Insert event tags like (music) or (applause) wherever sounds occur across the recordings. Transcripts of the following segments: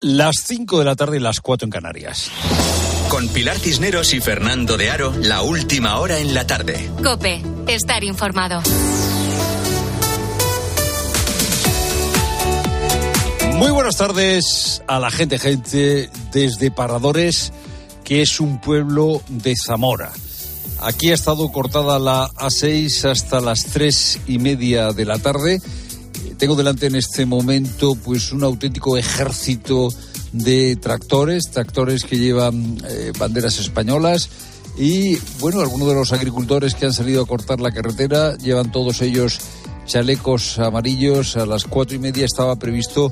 Las 5 de la tarde y las 4 en Canarias. Con Pilar Cisneros y Fernando de Aro, la última hora en la tarde. Cope, estar informado. Muy buenas tardes a la gente, gente, desde Paradores, que es un pueblo de Zamora. Aquí ha estado cortada la A6 hasta las tres y media de la tarde tengo delante en este momento pues un auténtico ejército de tractores, tractores que llevan eh, banderas españolas y bueno, algunos de los agricultores que han salido a cortar la carretera llevan todos ellos chalecos amarillos. A las cuatro y media estaba previsto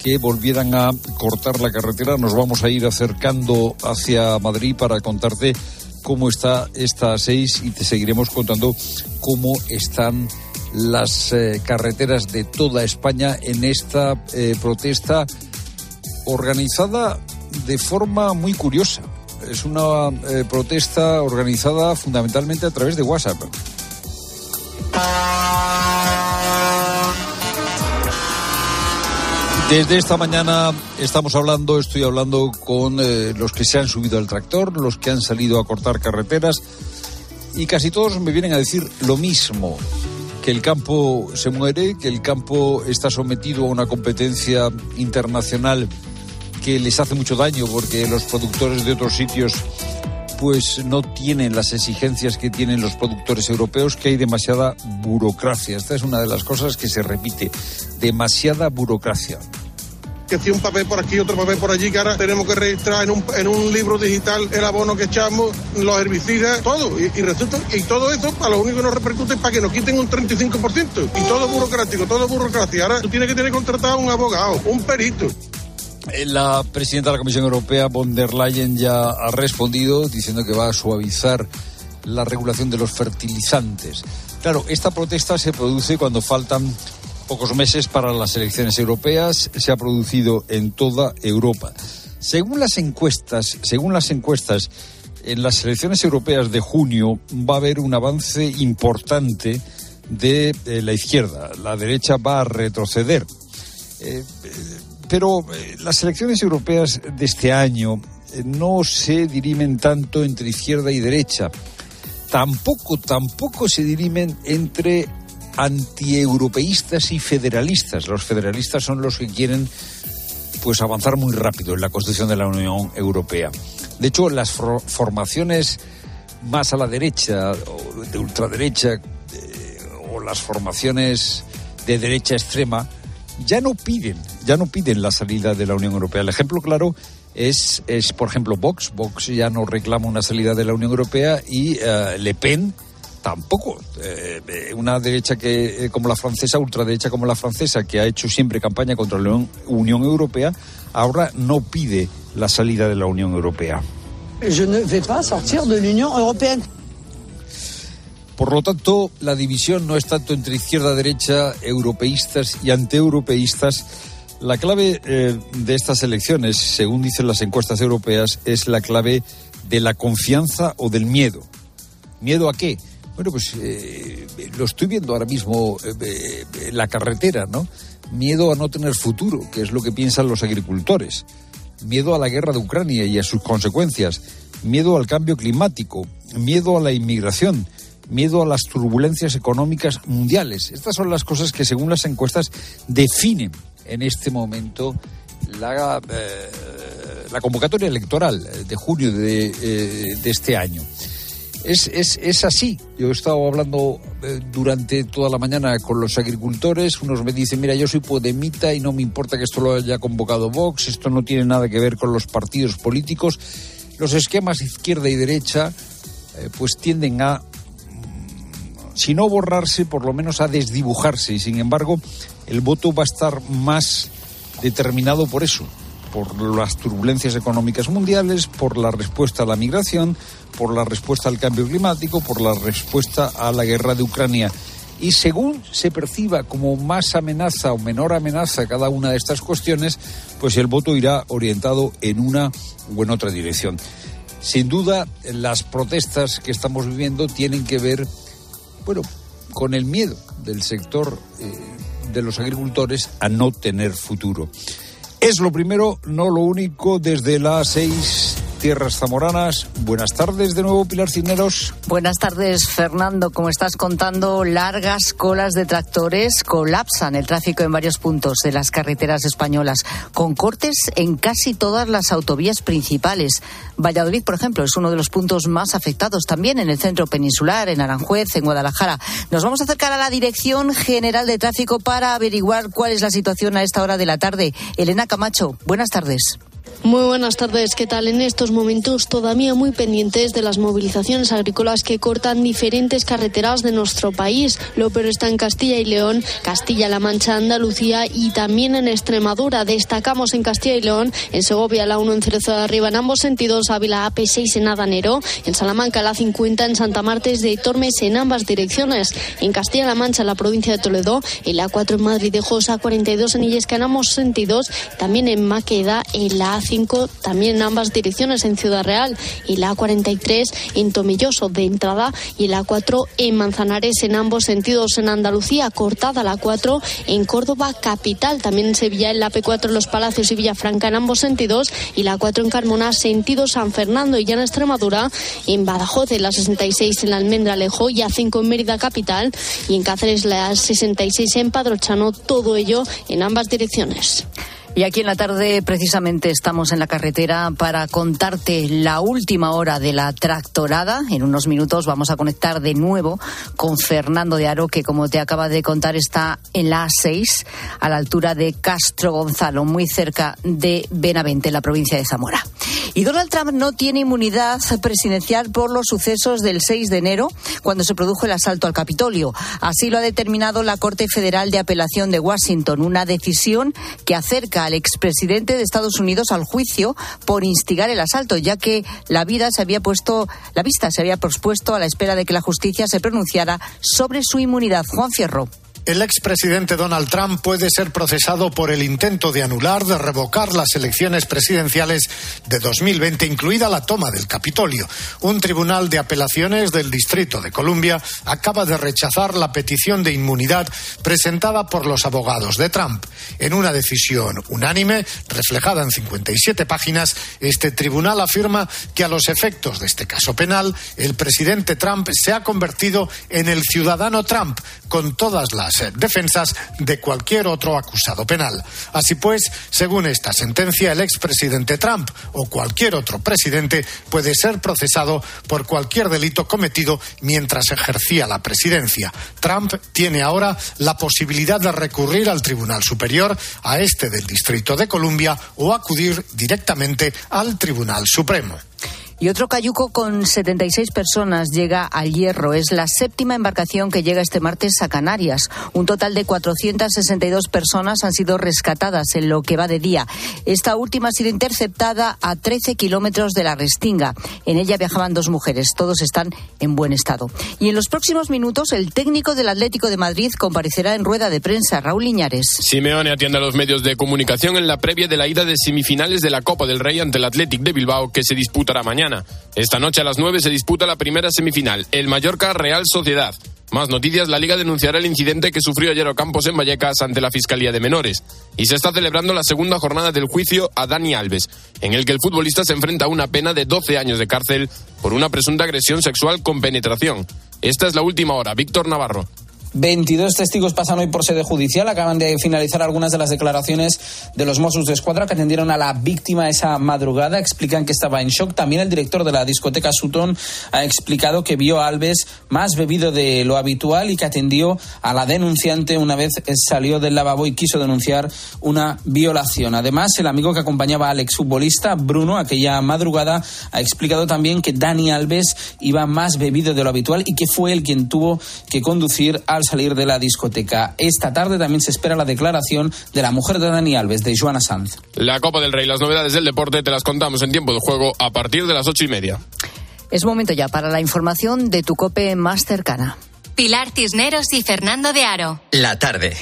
que volvieran a cortar la carretera. Nos vamos a ir acercando hacia Madrid para contarte cómo está esta seis y te seguiremos contando cómo están las eh, carreteras de toda España en esta eh, protesta organizada de forma muy curiosa. Es una eh, protesta organizada fundamentalmente a través de WhatsApp. Desde esta mañana estamos hablando, estoy hablando con los que se han subido al tractor, los que han salido a cortar carreteras y casi todos me vienen a decir lo mismo que el campo se muere, que el campo está sometido a una competencia internacional que les hace mucho daño porque los productores de otros sitios pues no tienen las exigencias que tienen los productores europeos, que hay demasiada burocracia. Esta es una de las cosas que se repite, demasiada burocracia que si un papel por aquí, otro papel por allí, que ahora tenemos que registrar en un, en un libro digital el abono que echamos, los herbicidas, todo. Y, resulta, y todo eso, para lo único que nos repercute es para que nos quiten un 35%. Y todo burocrático, todo burocracia. Ahora tú tienes que tener contratado un abogado, un perito. Eh, la presidenta de la Comisión Europea, von der Leyen, ya ha respondido diciendo que va a suavizar la regulación de los fertilizantes. Claro, esta protesta se produce cuando faltan pocos meses para las elecciones europeas se ha producido en toda Europa. Según las encuestas, según las encuestas, en las elecciones europeas de junio va a haber un avance importante de, la izquierda. La derecha va a retroceder. Eh, pero eh, las elecciones europeas de este año eh, no se dirimen tanto entre izquierda y derecha. Tampoco, tampoco se dirimen entre antieuropeístas y federalistas. Los federalistas son los que quieren pues avanzar muy rápido en la construcción de la Unión Europea. De hecho, las formaciones más a la derecha o de ultraderecha eh, o las formaciones de derecha extrema ya no piden, ya no piden la salida de la Unión Europea. El ejemplo claro es, es por ejemplo, Vox. Vox ya no reclama una salida de la Unión Europea y eh, Le Pen tampoco. Eh, eh, una derecha que eh, como la francesa, ultraderecha como la francesa, que ha hecho siempre campaña contra la Unión Europea, ahora no pide la salida de la Unión Europea. Je ne vais pas sortir de l'Union européenne. Por lo tanto, la división no es tanto entre izquierda, derecha, europeístas y antieuropeístas. La clave de estas elecciones, según dicen las encuestas europeas, es la clave de la confianza o del miedo. ¿Miedo a qué? Bueno, pues eh, lo estoy viendo ahora mismo eh, en la carretera, ¿no? Miedo a no tener futuro, que es lo que piensan los agricultores. Miedo a la guerra de Ucrania y a sus consecuencias. Miedo al cambio climático. Miedo a la inmigración. Miedo a las turbulencias económicas mundiales. Estas son las cosas que, según las encuestas, definen en este momento la, eh, convocatoria electoral de junio de este año. Es, es, es, así. Yo he estado hablando eh, durante toda la mañana con los agricultores. Unos me dicen, mira, yo soy podemita y no me importa que esto lo haya convocado Vox. Esto no tiene nada que ver con los partidos políticos. Los esquemas izquierda y derecha eh, pues tienden a, mm, si no borrarse, por lo menos a desdibujarse. Y sin embargo, el voto va a estar más determinado por eso por las turbulencias económicas mundiales, por la respuesta a la migración, por la respuesta al cambio climático, por la respuesta a la guerra de Ucrania. Y según se perciba como más amenaza o menor amenaza cada una de estas cuestiones, pues el voto irá orientado en una o en otra dirección. Sin duda, las protestas que estamos viviendo tienen que ver, bueno, con el miedo del sector eh, de los agricultores a no tener futuro. Es lo primero, no lo único, desde las seis tierras zamoranas. Buenas tardes de nuevo, Pilar Cineros. Buenas tardes, Fernando. Como estás contando, largas colas de tractores colapsan el tráfico en varios puntos de las carreteras españolas, con cortes en casi todas las autovías principales. Valladolid, por ejemplo, es uno de los puntos más afectados también en el centro peninsular, en Aranjuez, en Guadalajara. Nos vamos a acercar a la Dirección General de Tráfico para averiguar cuál es la situación a esta hora de la tarde. Elena Camacho, buenas tardes. Muy buenas tardes. ¿Qué tal? En estos momentos todavía muy pendientes de las movilizaciones agrícolas que cortan diferentes carreteras de nuestro país. Lo peor está en Castilla y León, Castilla-La Mancha, Andalucía y también en Extremadura. Destacamos en Castilla y León, en Segovia la 1 en Cerezo de Arriba en ambos sentidos, Ávila AP6 en Adanero, en Salamanca la 50 en Santa Martes de Tormes en ambas direcciones. En Castilla-La Mancha, la provincia de Toledo, en la 4 en Madrid de Josa, 42 en Illesca en ambos sentidos, también en Maqueda, en la A5 también en ambas direcciones en Ciudad Real y la A43 en Tomilloso de entrada y la A4 en Manzanares en ambos sentidos en Andalucía, cortada la 4 en Córdoba capital, también en Sevilla en la P4 en Los Palacios y Villafranca en ambos sentidos y la 4 en Carmona sentido San Fernando y ya en Extremadura en Badajoz en la 66 en la Almendralejo y A5 en Mérida capital y en Cáceres la 66 en Padrochano, todo ello en ambas direcciones. Y aquí en la tarde precisamente estamos en la carretera para contarte la última hora de la tractorada. En unos minutos vamos a conectar de nuevo con Fernando de Aro, que como te acaba de contar está en la A6, a la altura de Castro Gonzalo, muy cerca de Benavente, en la provincia de Zamora. Y Donald Trump no tiene inmunidad presidencial por los sucesos del 6 de enero, cuando se produjo el asalto al Capitolio. Así lo ha determinado la Corte Federal de Apelación de Washington, una decisión que acerca al expresidente de Estados Unidos al juicio por instigar el asalto, ya que la vida se había puesto, la vista se había pospuesto a la espera de que la justicia se pronunciara sobre su inmunidad. Juan Fierro. El expresidente Donald Trump puede ser procesado por el intento de anular, de revocar las elecciones presidenciales de 2020, incluida la toma del Capitolio. Un tribunal de apelaciones del Distrito de Columbia acaba de rechazar la petición de inmunidad presentada por los abogados de Trump. En una decisión unánime, reflejada en 57 páginas, este tribunal afirma que a los efectos de este caso penal, el presidente Trump se ha convertido en el ciudadano Trump, con todas las defensas de cualquier otro acusado penal. Así pues, según esta sentencia, el expresidente Trump o cualquier otro presidente puede ser procesado por cualquier delito cometido mientras ejercía la presidencia. Trump tiene ahora la posibilidad de recurrir al Tribunal Superior, a este del Distrito de Columbia, o acudir directamente al Tribunal Supremo. Y otro cayuco con 76 personas llega al Hierro. Es la séptima embarcación que llega este martes a Canarias. Un total de 462 personas han sido rescatadas en lo que va de día. Esta última ha sido interceptada a 13 kilómetros de la Restinga. En ella viajaban dos mujeres. Todos están en buen estado. Y en los próximos minutos, el técnico del Atlético de Madrid comparecerá en rueda de prensa. Raúl Liñares. Simeone atiende a los medios de comunicación en la previa de la ida de semifinales de la Copa del Rey ante el Athletic de Bilbao que se disputará mañana. Esta noche a las 9 se disputa la primera semifinal, el Mallorca Real Sociedad. Más noticias, la Liga denunciará el incidente que sufrió ayer Ocampos en Vallecas ante la Fiscalía de Menores. Y se está celebrando la segunda jornada del juicio a Dani Alves, en el que el futbolista se enfrenta a una pena de 12 años de cárcel por una presunta agresión sexual con penetración. Esta es la última hora. Víctor Navarro. 22 testigos pasan hoy por sede judicial. Acaban de finalizar algunas de las declaraciones de los Mossos de Escuadra que atendieron a la víctima esa madrugada. Explican que estaba en shock. También el director de la discoteca Sutton ha explicado que vio a Alves más bebido de lo habitual y que atendió a la denunciante una vez salió del lavabo y quiso denunciar una violación. Además, el amigo que acompañaba al exfutbolista, Bruno, aquella madrugada, ha explicado también que Dani Alves iba más bebido de lo habitual y que fue él quien tuvo que conducir a al salir de la discoteca. Esta tarde también se espera la declaración de la mujer de Dani Alves, de Joana Sanz. La Copa del Rey, las novedades del deporte te las contamos en tiempo de juego a partir de las ocho y media. Es momento ya para la información de tu cope más cercana. Pilar Cisneros y Fernando de Aro. La tarde.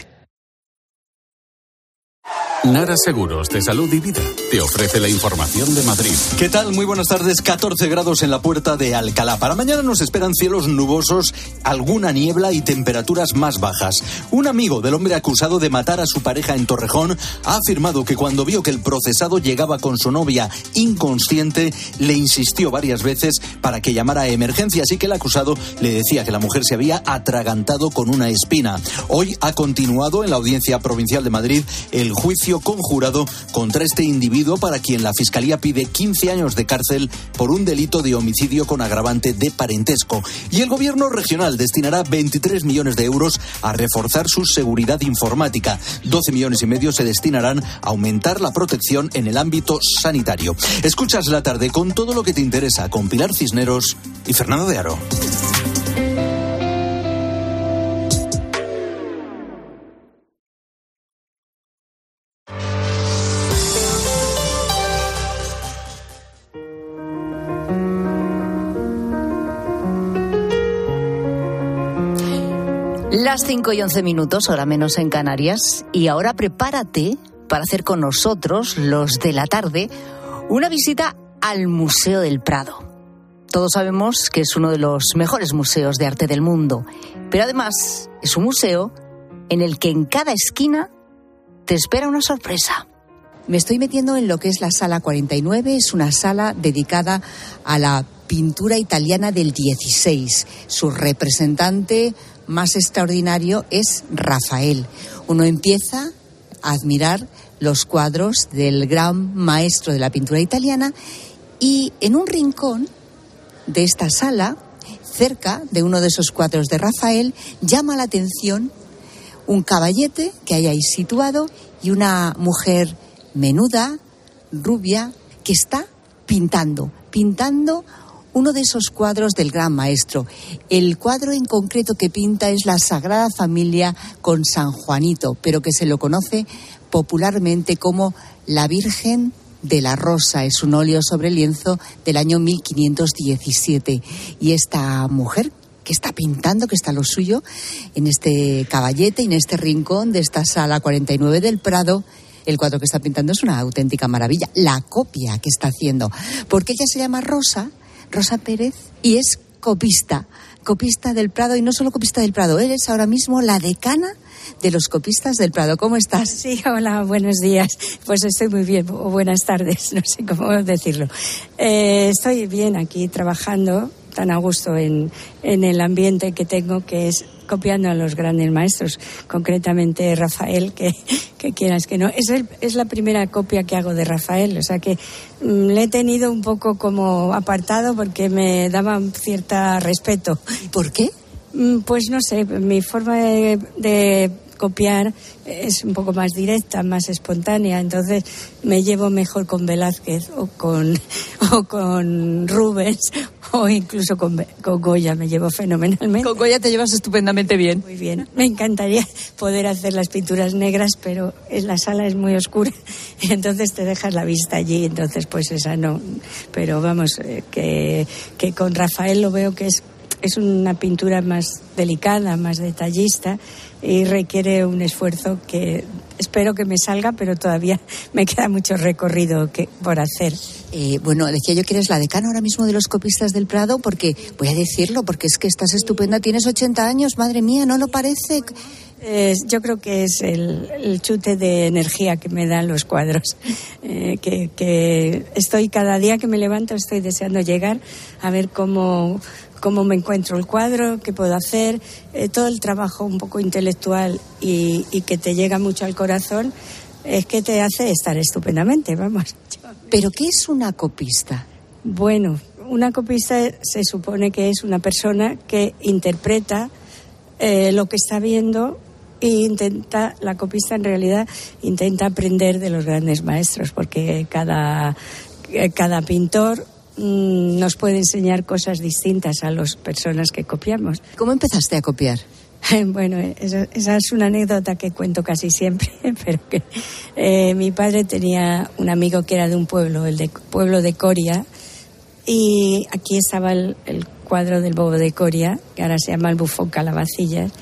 Nara Seguros de Salud y Vida te ofrece la información de Madrid. ¿Qué tal? Muy buenas tardes. 14 grados en la puerta de Alcalá. Para mañana nos esperan cielos nubosos, alguna niebla y temperaturas más bajas. Un amigo del hombre acusado de matar a su pareja en Torrejón ha afirmado que cuando vio que el procesado llegaba con su novia inconsciente, le insistió varias veces para que llamara a emergencias y que el acusado le decía que la mujer se había atragantado con una espina. Hoy ha continuado en la Audiencia Provincial de Madrid el juicio conjurado contra este individuo para quien la Fiscalía pide 15 años de cárcel por un delito de homicidio con agravante de parentesco. Y el Gobierno regional destinará 23 millones de euros a reforzar su seguridad informática. 12 millones y medio se destinarán a aumentar la protección en el ámbito sanitario. Escuchas la tarde con todo lo que te interesa con Pilar Cisneros y Fernando de Aro. Las 5 y 11 minutos, hora menos en Canarias. Y ahora prepárate para hacer con nosotros, los de la tarde, una visita al Museo del Prado. Todos sabemos que es uno de los mejores museos de arte del mundo, pero además es un museo en el que en cada esquina te espera una sorpresa. Me estoy metiendo en lo que es la sala 49, es una sala dedicada a la pintura italiana del 16. Su representante más extraordinario es Rafael. Uno empieza a admirar los cuadros del gran maestro de la pintura italiana y en un rincón de esta sala, cerca de uno de esos cuadros de Rafael, llama la atención un caballete que hay ahí situado y una mujer menuda, rubia, que está pintando, pintando uno de esos cuadros del gran maestro. El cuadro en concreto que pinta es la Sagrada Familia con San Juanito, pero que se lo conoce popularmente como la Virgen de la Rosa. Es un óleo sobre lienzo del año 1517. Y esta mujer que está pintando, que está lo suyo, en este caballete en este rincón de esta sala 49 del Prado, el cuadro que está pintando es una auténtica maravilla. La copia que está haciendo. Porque ella se llama Rosa, Rosa Pérez, y es copista. Copista del Prado, y no solo copista del Prado, eres ahora mismo la decana de los copistas del Prado. ¿Cómo estás? Sí, hola, buenos días. Pues estoy muy bien, o buenas tardes, (laughs) no sé cómo decirlo. Eh, estoy bien aquí trabajando tan a gusto en, en el ambiente que tengo, que es copiando a los grandes maestros, concretamente Rafael, que, que quieras que no. Es, el, es la primera copia que hago de Rafael, o sea que mm, le he tenido un poco como apartado porque me daba cierta respeto. ¿Y por qué? Mm, Pues no sé, mi forma de, de copiar es un poco más directa, más espontánea, entonces me llevo mejor con Velázquez o con, (laughs) o con Rubens o incluso con, con Goya, me llevo fenomenalmente. Con Goya te llevas estupendamente bien. Muy bien. Me encantaría poder hacer las pinturas negras, pero es, la sala es muy oscura y (laughs) entonces te dejas la vista allí, entonces pues esa no. Pero vamos, eh, que, que con Rafael lo veo que es es una pintura más delicada, más detallista y requiere un esfuerzo que espero que me salga, pero todavía (laughs) me queda mucho recorrido que, por hacer. Eh, bueno, decía yo que eres la decana ahora mismo de los copistas del Prado, porque voy a decirlo, porque es que estás estupenda, tienes 80 años, madre mía, ¿no lo parece? Eh, yo creo que es el, el, chute de energía que me dan los cuadros. (laughs) Eh, que, que estoy cada día que me levanto, estoy deseando llegar a ver cómo cómo me encuentro el cuadro, qué puedo hacer, eh, todo el trabajo un poco intelectual y, y, que te llega mucho al corazón, es que te hace estar estupendamente, vamos. ¿Pero qué es una copista? Bueno, una copista se supone que es una persona que interpreta eh, lo que está viendo e intenta, la copista en realidad intenta aprender de los grandes maestros, porque cada, cada pintor Mm, nos puede enseñar cosas distintas a las personas que copiamos. ¿Cómo empezaste a copiar? (laughs) Bueno, esa, esa, es una anécdota que cuento casi siempre, (laughs) pero que eh, mi padre tenía un amigo que era de un pueblo, el de, pueblo de Coria, y aquí estaba el, el cuadro del bobo de Coria, que ahora se llama el bufón calabacillas,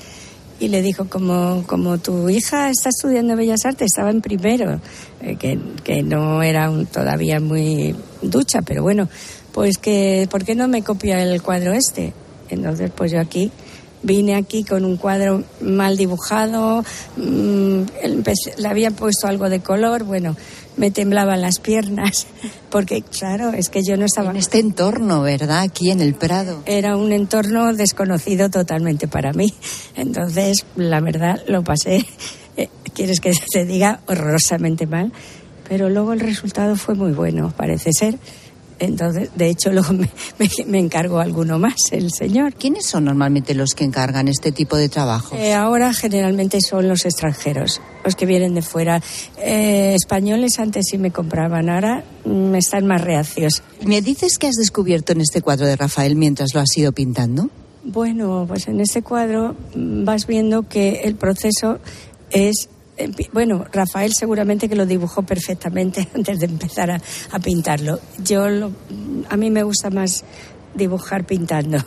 y le dijo, como, como tu hija está estudiando Bellas Artes, estaba en primero, eh, que, que, no era un, todavía muy ducha, pero bueno, pues que, ¿por qué no me copia el cuadro este? Entonces, pues yo aquí vine aquí con un cuadro mal dibujado, mmm, le habían puesto algo de color, bueno, me temblaban las piernas, (laughs) porque claro, es que yo no estaba... En este entorno, ¿verdad? Aquí en el Prado. Era un entorno desconocido totalmente para mí. Entonces, la verdad, lo pasé, (laughs) eh, quieres que (laughs) te diga, horrorosamente mal, pero luego el resultado fue muy bueno, parece ser. Entonces, de hecho, (laughs) luego me, me, me, encargó alguno más, el señor. ¿Quiénes son normalmente los que encargan este tipo de trabajo? Eh, ahora generalmente son los extranjeros, los que vienen de fuera. Eh, españoles antes sí me compraban, ahora me están más reacios. ¿Me dices que has descubierto en este cuadro de Rafael mientras lo has ido pintando? Bueno, pues en este cuadro vas viendo que el proceso es bueno, Rafael seguramente que lo dibujó perfectamente (laughs) antes de empezar a, a pintarlo. Yo, lo, a mí me gusta más dibujar pintando.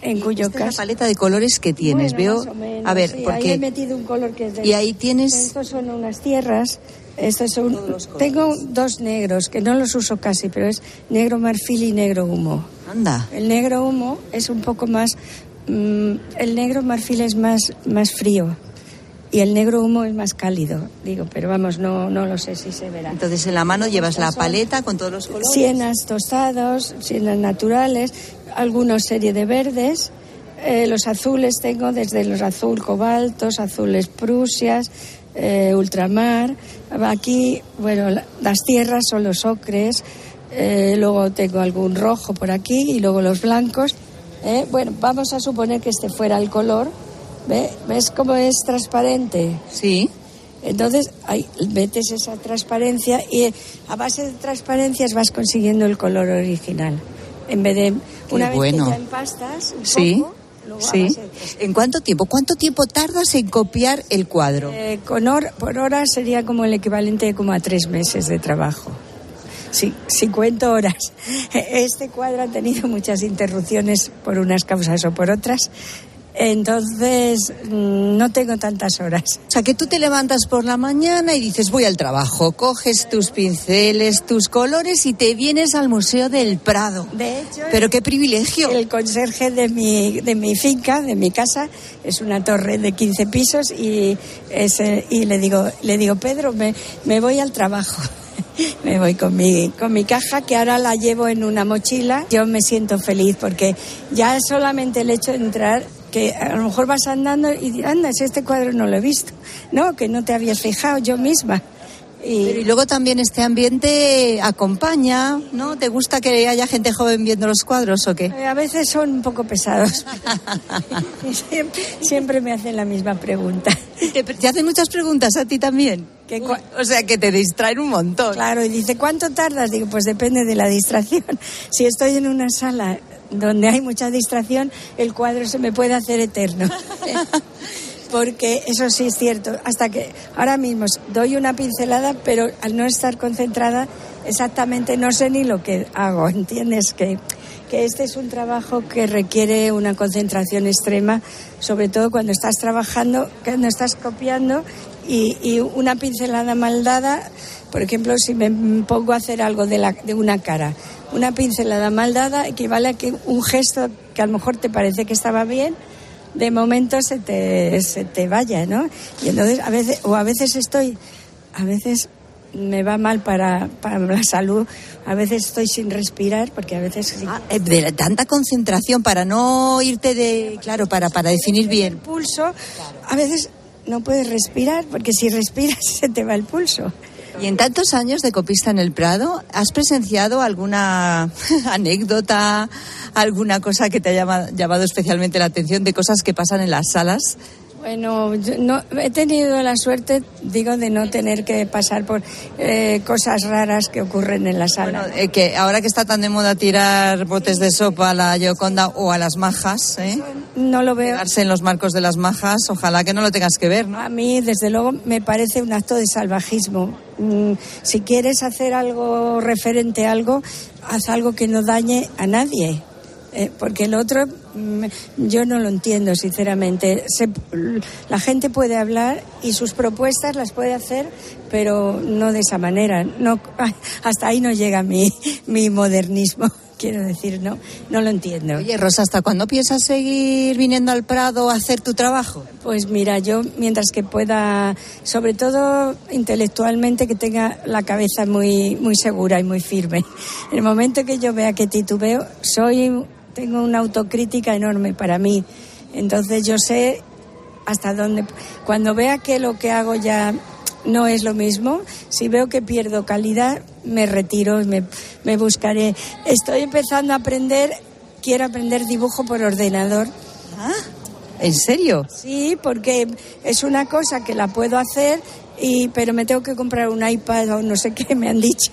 En cuyo Esta caso. Es la paleta de colores que tienes, bueno, veo. Menos, a ver, sí, porque. Ahí he metido un color que es de... Y ahí tienes. Estos son unas tierras. Estos son. Tengo dos negros que no los uso casi, pero es negro marfil y negro humo. Anda. El negro humo es un poco más. Mmm, el negro marfil es más, más frío y el negro humo es más cálido, digo, pero vamos, no, no lo sé si se verá. Entonces en la mano llevas la paleta con todos los colores. Sienas tostados, sienas naturales, algunos serie de verdes, eh, los azules tengo desde los azul cobaltos, azules prusias, eh, ultramar. Aquí, bueno, la, las tierras son los ocres, eh, luego tengo algún rojo por aquí y luego los blancos. Eh, bueno, vamos a suponer que este fuera el color ¿Ves cómo es transparente? Sí. Entonces, ahí metes esa transparencia y a base de transparencias vas consiguiendo el color original. En vez de Qué una bueno. vez que ya empastas un Sí. poco, luego a Sí. base de- ¿En cuánto tiempo? ¿Cuánto tiempo tardas en copiar el cuadro? Eh, con hor- por hora sería como el equivalente como a tres meses de trabajo. Si cuento horas. (laughs) Este cuadro ha tenido muchas interrupciones por unas causas o por otras. Entonces, mm, no tengo tantas horas. O sea, que tú te levantas por la mañana y dices, voy al trabajo, coges tus pinceles, tus colores y te vienes al Museo del Prado. De hecho, Pero qué privilegio. El conserje de mi, de mi finca, de mi casa, es una torre de 15 pisos y, es, eh, y le, digo, le digo, Pedro, me, me voy al trabajo. (laughs) Me voy con mi, con mi caja que ahora la llevo en una mochila. Yo me siento feliz porque ya solamente el hecho de entrar, que a lo mejor vas andando y dirás, anda, si este cuadro no lo he visto. No, que no te habías fijado yo misma. Y, Pero y luego también este ambiente acompaña, ¿no? ¿Te gusta que haya gente joven viendo los cuadros o qué? Eh, A veces son un poco pesados. (laughs) Siempre, siempre me hacen la misma pregunta. (laughs) ¿Te, te hacen muchas preguntas a ti también? ¿Qué cua- O sea, que te distraen un montón. Claro, y dice, ¿cuánto tardas? Digo, pues depende de la distracción. Si estoy en una sala donde hay mucha distracción, el cuadro se me puede hacer eterno. (laughs) Porque eso sí es cierto, hasta que ahora mismo doy una pincelada, pero al no estar concentrada exactamente no sé ni lo que hago, (laughs) ¿entiendes? Que, que este es un trabajo que requiere una concentración extrema, sobre todo cuando estás trabajando, cuando estás copiando y, y una pincelada mal dada, por ejemplo, si me pongo a hacer algo de, la, de una cara, una pincelada mal dada equivale a que un gesto que a lo mejor te parece que estaba bien, de momento se te, se te vaya, ¿no? Y entonces a veces, o a veces estoy, a veces me va mal para, para la salud, a veces estoy sin respirar, porque a veces. Ah, eh, de tanta concentración para no irte de... Claro, para, para definir bien. pulso, a veces no puedes respirar, porque si respiras (laughs) se te va el pulso. Y en tantos años de copista en el Prado, ¿has presenciado alguna (laughs) anécdota, alguna cosa que te haya llama- llamado especialmente la atención de cosas que pasan en las salas? Bueno, yo no, he tenido la suerte, digo, de no tener que pasar por eh, cosas raras que ocurren en la sala. Bueno, eh, que ahora que está tan de moda tirar botes de sopa a la Gioconda o a las majas, ¿eh? no lo veo. Pegarse en los marcos de las majas, ojalá que no lo tengas que ver, ¿no? A mí, desde luego, me parece un acto de salvajismo. Mm, si quieres hacer algo referente a algo, haz algo que no dañe a nadie. Eh, porque el otro mm, yo no lo entiendo, sinceramente. Se- la gente puede hablar y sus propuestas las puede hacer, pero no de esa manera. No, (laughs) hasta ahí no llega mi, mi modernismo. Quiero decir, no, no lo entiendo. Oye, Rosa, ¿hasta cuándo piensas seguir viniendo al Prado a hacer tu trabajo? Pues mira, yo mientras que pueda, sobre todo intelectualmente, que tenga la cabeza muy, muy segura y muy firme. En el momento que yo vea que titubeo, soy, tengo una autocrítica enorme para mí. Entonces yo sé hasta dónde. Cuando vea que lo que hago ya no es lo mismo, si veo que pierdo calidad, me retiro y me, me buscaré. Estoy empezando a aprender, quiero aprender dibujo por ordenador. ¿En serio? Sí, porque es una cosa que la puedo hacer, y, pero me tengo que comprar un iPad o no sé (laughs) qué me han dicho.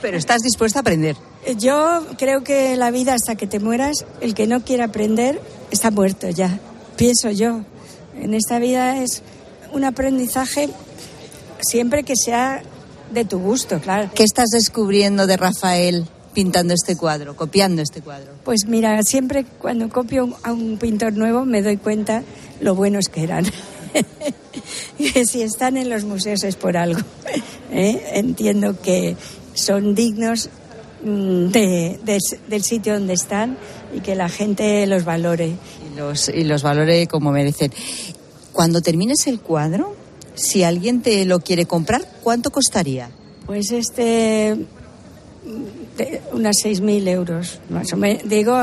Pero estás dispuesta a aprender. Yo creo que la vida hasta que te mueras, el que no quiere aprender está muerto ya. Pienso yo. En esta vida es un aprendizaje siempre que sea de tu gusto, claro. ¿Qué estás descubriendo de Rafael pintando este cuadro, copiando este cuadro? Pues mira, siempre cuando copio a un pintor nuevo me doy cuenta lo buenos que eran. (laughs) que si están en los museos es por algo. (laughs) ¿eh? Entiendo que son dignos mm, de- de- del sitio donde están y que la gente los valore. Y los, y los valore como merecen. Cuando termines el cuadro, si alguien te lo quiere comprar, ¿cuánto costaría? Pues este, unas 6.000 euros, más o menos. Digo,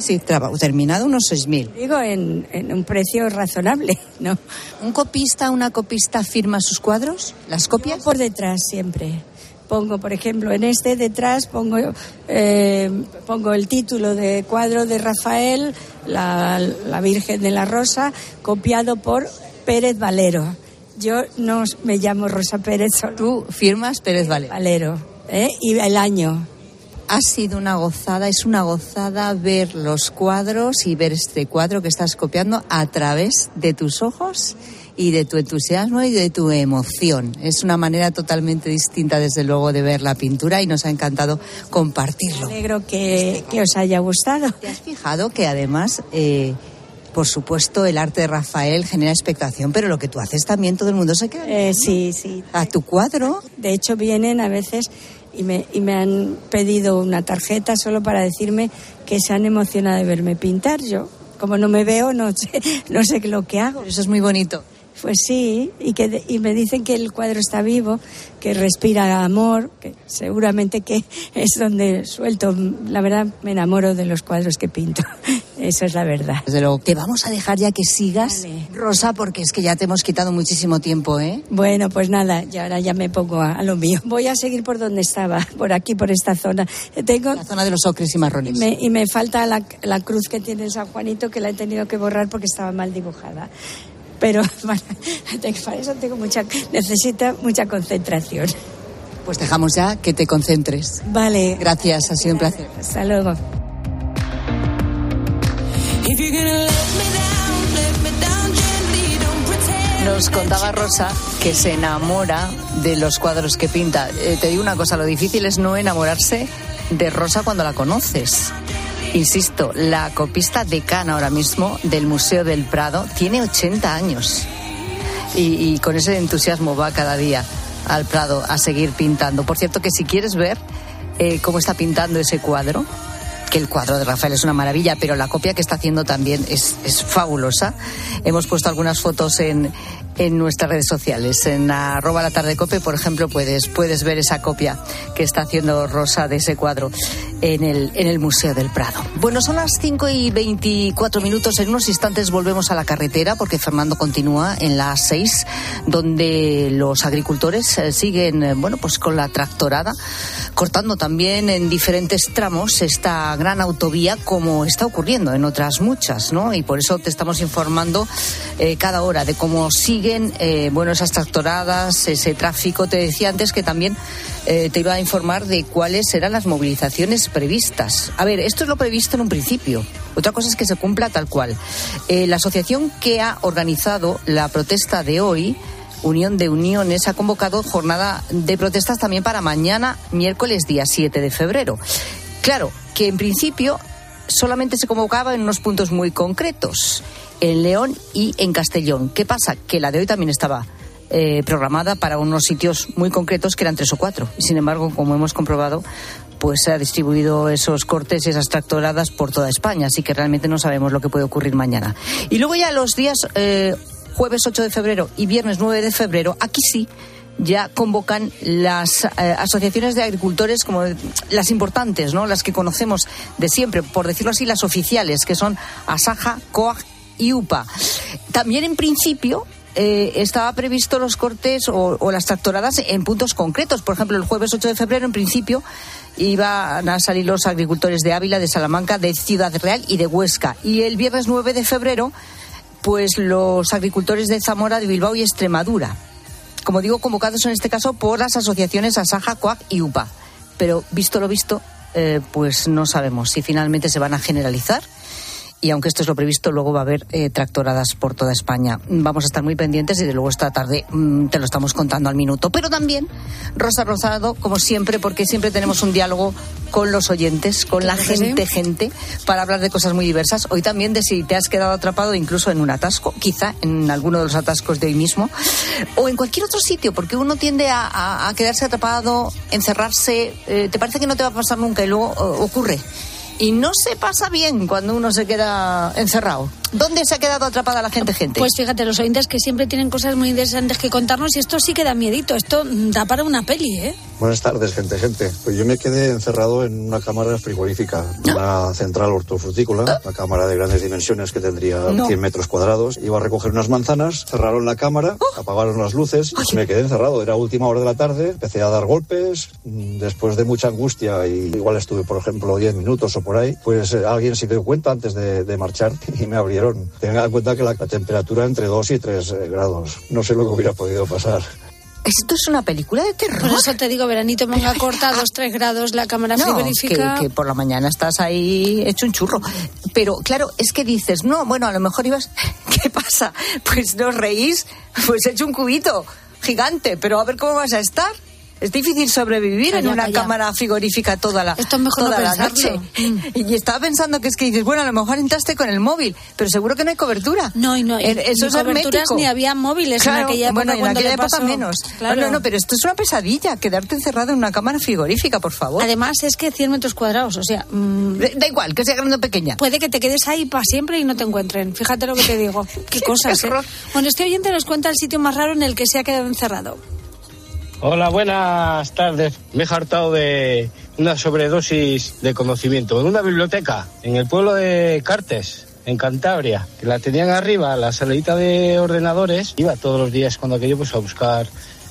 Sí, traba- terminado unos 6.000. digo en, en un precio razonable, ¿no? ¿Un copista, una copista firma sus cuadros? ¿Las copias? Por detrás siempre. Pongo, por ejemplo, en este detrás pongo, eh, pongo el título de cuadro de Rafael, la, la Virgen de la Rosa, copiado por Pérez Valero. Yo no me llamo Rosa Pérez, solo Tú firmas Pérez Valero. Valero. ¿eh? Y el año. Ha sido una gozada, es una gozada ver los cuadros y ver este cuadro que estás copiando a través de tus ojos y de tu entusiasmo y de tu emoción. Es una manera totalmente distinta, desde luego, de ver la pintura y nos ha encantado compartirlo. Me alegro que, que os haya gustado. ¿Te has fijado que además, eh, por supuesto, el arte de Rafael genera expectación, pero lo que tú haces también todo el mundo se queda Eh, sí, sí. a tu cuadro? De hecho, vienen a veces y me, y me han pedido una tarjeta solo para decirme que se han emocionado de verme pintar. Yo, como no me veo, no sé, (laughs) no sé lo que hago. Eso es muy bonito. Pues sí, y, que, y me dicen que el cuadro está vivo, que respira amor, que seguramente que (laughs) es donde suelto. La verdad, me enamoro de los cuadros que pinto. (laughs) Eso es la verdad. Desde luego, te vamos a dejar ya que sigas, Rosa, porque es que ya te hemos quitado muchísimo tiempo, ¿eh? Bueno, pues nada, y ahora ya me pongo a, a lo mío. (laughs) Voy a seguir por donde estaba, por aquí, por esta zona. Tengo, La zona de los ocres y marrones. me- y me falta la, la cruz que tiene San Juanito, que la he tenido que borrar porque estaba mal dibujada. Pero (laughs) bueno, para eso tengo mucha, necesita mucha concentración. Pues dejamos ya que te concentres. Vale. Gracias, ha sido un placer. Hasta luego. Nos contaba Rosa que se enamora de los cuadros que pinta. Eh, te digo una cosa, lo difícil es no enamorarse de Rosa cuando la conoces. Insisto, la copista decana ahora mismo del Museo del Prado tiene 80 años y, con ese entusiasmo va cada día al Prado a seguir pintando. Por cierto, que si quieres ver eh, cómo está pintando ese cuadro, que el cuadro de Rafael es una maravilla, pero la copia que está haciendo también es fabulosa. Hemos puesto algunas fotos en, en nuestras redes sociales. En arroba la tarde cope, por ejemplo, puedes, puedes ver esa copia que está haciendo Rosa de ese cuadro en el, en el Museo del Prado. Bueno, son las 5 y 24 minutos. En unos instantes volvemos a la carretera porque Fernando continúa en la 6, donde los agricultores eh, siguen, eh, bueno, pues con la tractorada, cortando también en diferentes tramos esta gran autovía, como está ocurriendo en otras muchas, ¿no? Y por eso te estamos informando eh, cada hora de cómo siguen, eh, bueno, esas tractoradas, ese tráfico. Te decía antes que también eh, te iba a informar de cuáles eran las movilizaciones previstas. A ver, esto es lo previsto en un principio. Otra cosa es que se cumpla tal cual. Eh, la asociación que ha organizado la protesta de hoy, Unión de Uniones, ha convocado jornada de protestas también para mañana, miércoles día 7 de febrero. Claro, que en principio solamente se convocaba en unos puntos muy concretos, en León y en Castellón. ¿Qué pasa? Que la de hoy también estaba eh, programada para unos sitios muy concretos que eran tres o cuatro. Sin embargo, como hemos comprobado, pues se ha distribuido esos cortes y esas tractoradas por toda España. Así que realmente no sabemos lo que puede ocurrir mañana. Y luego ya los días eh, jueves 8 de febrero y viernes 9 de febrero, aquí sí ya convocan las eh, asociaciones de agricultores como las importantes, ¿no? Las que conocemos de siempre, por decirlo así, las oficiales, que son Asaja, COAG y UPA. También en principio eh, estaba previsto los cortes o, las tractoradas en puntos concretos. Por ejemplo, el jueves 8 de febrero, en principio, iban a salir los agricultores de Ávila, de Salamanca, de Ciudad Real y de Huesca. Y el viernes 9 de febrero, pues los agricultores de Zamora, de Bilbao y Extremadura. Como digo, convocados en este caso por las asociaciones Asaja, COAC y UPA. Pero visto lo visto, eh, pues no sabemos si finalmente se van a generalizar y aunque esto es lo previsto, luego va a haber eh, tractoradas por toda España. Vamos a estar muy pendientes y de luego esta tarde mm, te lo estamos contando al minuto. Pero también, Rosa Rosado, como siempre, porque siempre tenemos un diálogo con los oyentes, con la gente, gente, para hablar de cosas muy diversas. Hoy también de si te has quedado atrapado incluso en un atasco, quizá en alguno de los atascos de hoy mismo, o en cualquier otro sitio, porque uno tiende a, quedarse atrapado, encerrarse, eh, te parece que no te va a pasar nunca y luego eh, ocurre y no se pasa bien cuando uno se queda encerrado. ¿Dónde se ha quedado atrapada la gente, gente? Pues fíjate, los oyentes que siempre tienen cosas muy interesantes que contarnos y esto sí que da miedito, esto da para una peli, ¿eh? Buenas tardes, gente, gente. Pues yo me quedé encerrado en una cámara frigorífica, una central hortofrutícola, una cámara de grandes dimensiones que tendría 100 metros cuadrados. Iba a recoger unas manzanas, cerraron la cámara, oh. apagaron las luces, y me quedé encerrado. Era última hora de la tarde, empecé a dar golpes, después de mucha angustia, y igual estuve, por ejemplo, 10 minutos o por ahí, pues eh, alguien se dio cuenta antes de, de marchar (laughs) y me abrió Tenga en cuenta que la, temperatura entre 2 y 3 eh, grados. No sé lo que hubiera podido pasar. Esto es una película de terror. Por eso te digo, veranito, manga corta, 2, 3 grados, la cámara no, frigorífica. Que, que, por la mañana estás ahí hecho un churro. Pero claro, es que dices, no, bueno, a lo mejor ibas. (laughs) ¿Qué pasa? Pues no reís, pues hecho un cubito gigante, pero a ver cómo vas a estar. Es difícil sobrevivir en una cámara frigorífica toda la, Esto mejor toda la noche. Mm. (laughs) Y estaba pensando que es que dices, bueno, a lo mejor entraste con el móvil, pero seguro que no hay cobertura. No, y no. hay Eso es coberturas ni había móviles en aquella época. Bueno, en aquella época menos. Claro. No, no, pero esto es una pesadilla, quedarte encerrado en una cámara frigorífica, por favor. Además, es que 100 metros cuadrados, o sea. Mm, da, igual, que sea grande o pequeña. Puede que te quedes ahí para siempre y no te encuentren. Fíjate lo que te digo. (laughs) Qué cosas. ¿eh? Bueno, este oyente nos cuenta el sitio más raro en el que se ha quedado encerrado. Hola, buenas tardes. Me he hartado de una sobredosis de conocimiento en una biblioteca en el pueblo de Cartes, en Cantabria, que la tenían arriba, la salita de ordenadores. Iba todos los días cuando aquello pues a buscar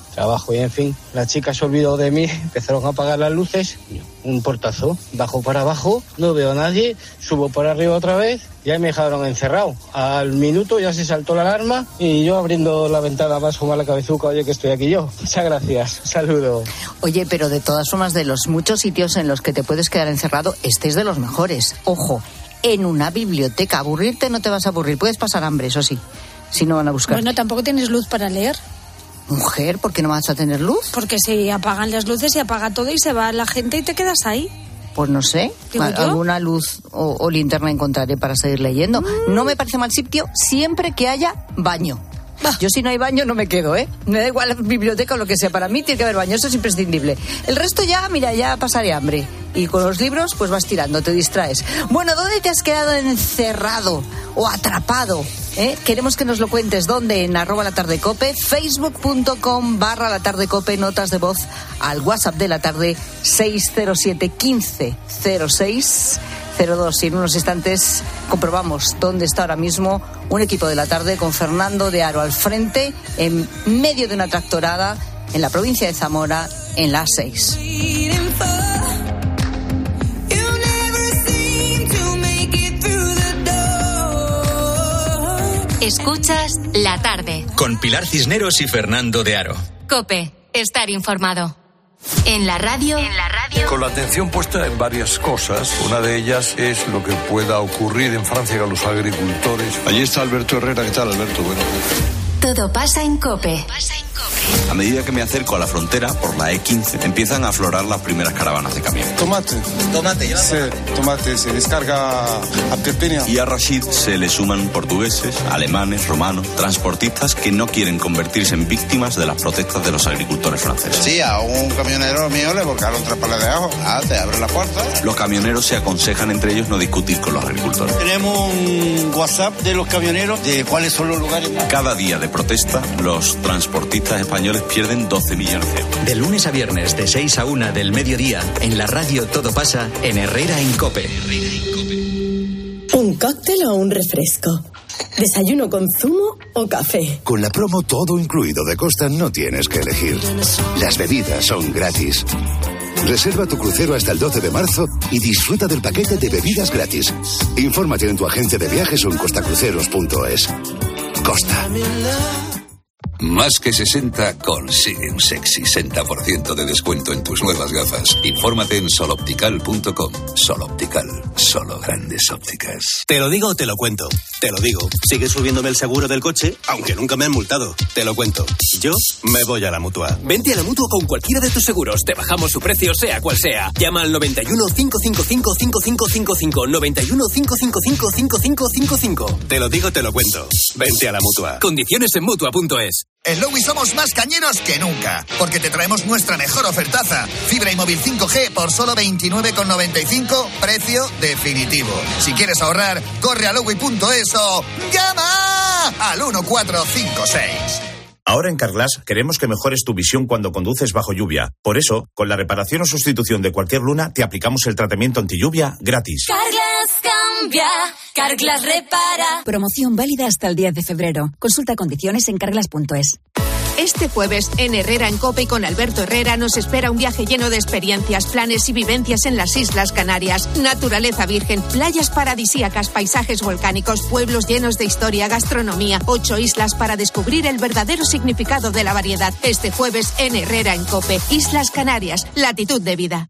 trabajo y en fin, la chica se olvidó de mí, (laughs) empezaron a apagar las luces, un portazo, bajo para abajo, no veo a nadie, subo por arriba otra vez y ahí me dejaron encerrado. Al minuto ya se saltó la alarma y yo abriendo la ventana más fumar la cabezuca, oye que estoy aquí yo. Muchas gracias, saludo. Oye, pero de todas formas, de los muchos sitios en los que te puedes quedar encerrado, este es de los mejores. Ojo, en una biblioteca, aburrirte no te vas a aburrir, puedes pasar hambre, eso sí, si no van a buscar. Bueno, tampoco tienes luz para leer. Mujer, ¿por qué no vas a tener luz? Porque se apagan las luces y apaga todo y se va la gente y te quedas ahí. Pues no sé, alguna luz o, linterna encontraré para seguir leyendo. Mm. No me parece mal sitio siempre que haya baño. Yo si no hay baño no me quedo, ¿eh? Me da igual la biblioteca o lo que sea. Para mí tiene que haber baño, eso es imprescindible. El resto ya, mira, ya pasaré hambre. Y con los libros, pues vas tirando, te distraes. Bueno, ¿dónde te has quedado encerrado o atrapado? ¿Eh? Queremos que nos lo cuentes. ¿Dónde? En arroba la tarde cope, facebook.com barra la tarde cope, notas de voz al WhatsApp de la tarde 607 15 06 02. Y en unos instantes comprobamos dónde está ahora mismo un equipo de la tarde con Fernando de Aro al frente, en medio de una tractorada en la provincia de Zamora, en la 6. Escuchas la tarde. Con Pilar Cisneros y Fernando de Aro. Cope, estar informado. En la radio. En la radio. Con la atención puesta en varias cosas. Una de ellas es lo que pueda ocurrir en Francia con los agricultores. Allí está Alberto Herrera. ¿Qué tal, Alberto? Bueno. Todo pasa en Cope. Pasa en Cope. A medida que me acerco a la frontera, por la E15, empiezan a aflorar las primeras caravanas de camión. Tomate. Tomate, ya. Sí, tomate, se descarga a Pepeña. Y a Rashid se le suman portugueses, alemanes, romanos, transportistas que no quieren convertirse en víctimas de las protestas de los agricultores franceses. Sí, a un camionero mío le volcaron tres palas de ajo. Ah, te abre la puerta. Los camioneros se aconsejan entre ellos no discutir con los agricultores. Tenemos un WhatsApp de los camioneros de cuáles son los lugares. Cada día de protesta, los transportistas españoles pierden 12 millones de euros. De lunes a viernes, de 6 a 1 del mediodía, en la radio Todo pasa, en Herrera en Cope. ¿Un cóctel o un refresco? ¿Desayuno con zumo o café? Con la promo todo incluido de Costa no tienes que elegir. Las bebidas son gratis. Reserva tu crucero hasta el 12 de marzo y disfruta del paquete de bebidas gratis. Infórmate en tu agente de viajes o en costacruceros.es. Costa. Más que 60 consigue un sexy 60% de descuento en tus nuevas gafas. Infórmate en soloptical.com. Soloptical, solo grandes ópticas. Te lo digo o te lo cuento. Te lo digo. Sigue subiéndome el seguro del coche, aunque nunca me han multado. Te lo cuento. Yo me voy a la mutua. Vente a la mutua con cualquiera de tus seguros. Te bajamos su precio, sea cual sea. Llama al 91 555 5555. 91 555 5555. Te lo digo, te lo cuento. Vente a la mutua. Condiciones en mutua.es. En Lowy somos más cañeros que nunca, porque te traemos nuestra mejor ofertaza. Fibra y móvil 5G por solo 29,95, precio definitivo. Si quieres ahorrar, corre a lowy.es o llama al 1456. Ahora en Carglass queremos que mejores tu visión cuando conduces bajo lluvia. Por eso, con la reparación o sustitución de cualquier luna, te aplicamos el tratamiento anti lluvia gratis. Carglass cambia, Carglass repara. Promoción válida hasta el 10 de febrero. Consulta condiciones en carglass.es. Este jueves, en Herrera en Cope y con Alberto Herrera, nos espera un viaje lleno de experiencias, planes y vivencias en las Islas Canarias. Naturaleza virgen, playas paradisíacas, paisajes volcánicos, pueblos llenos de historia, gastronomía, ocho islas para descubrir el verdadero significado de la variedad. Este jueves, en Herrera en Cope, Islas Canarias, latitud de vida.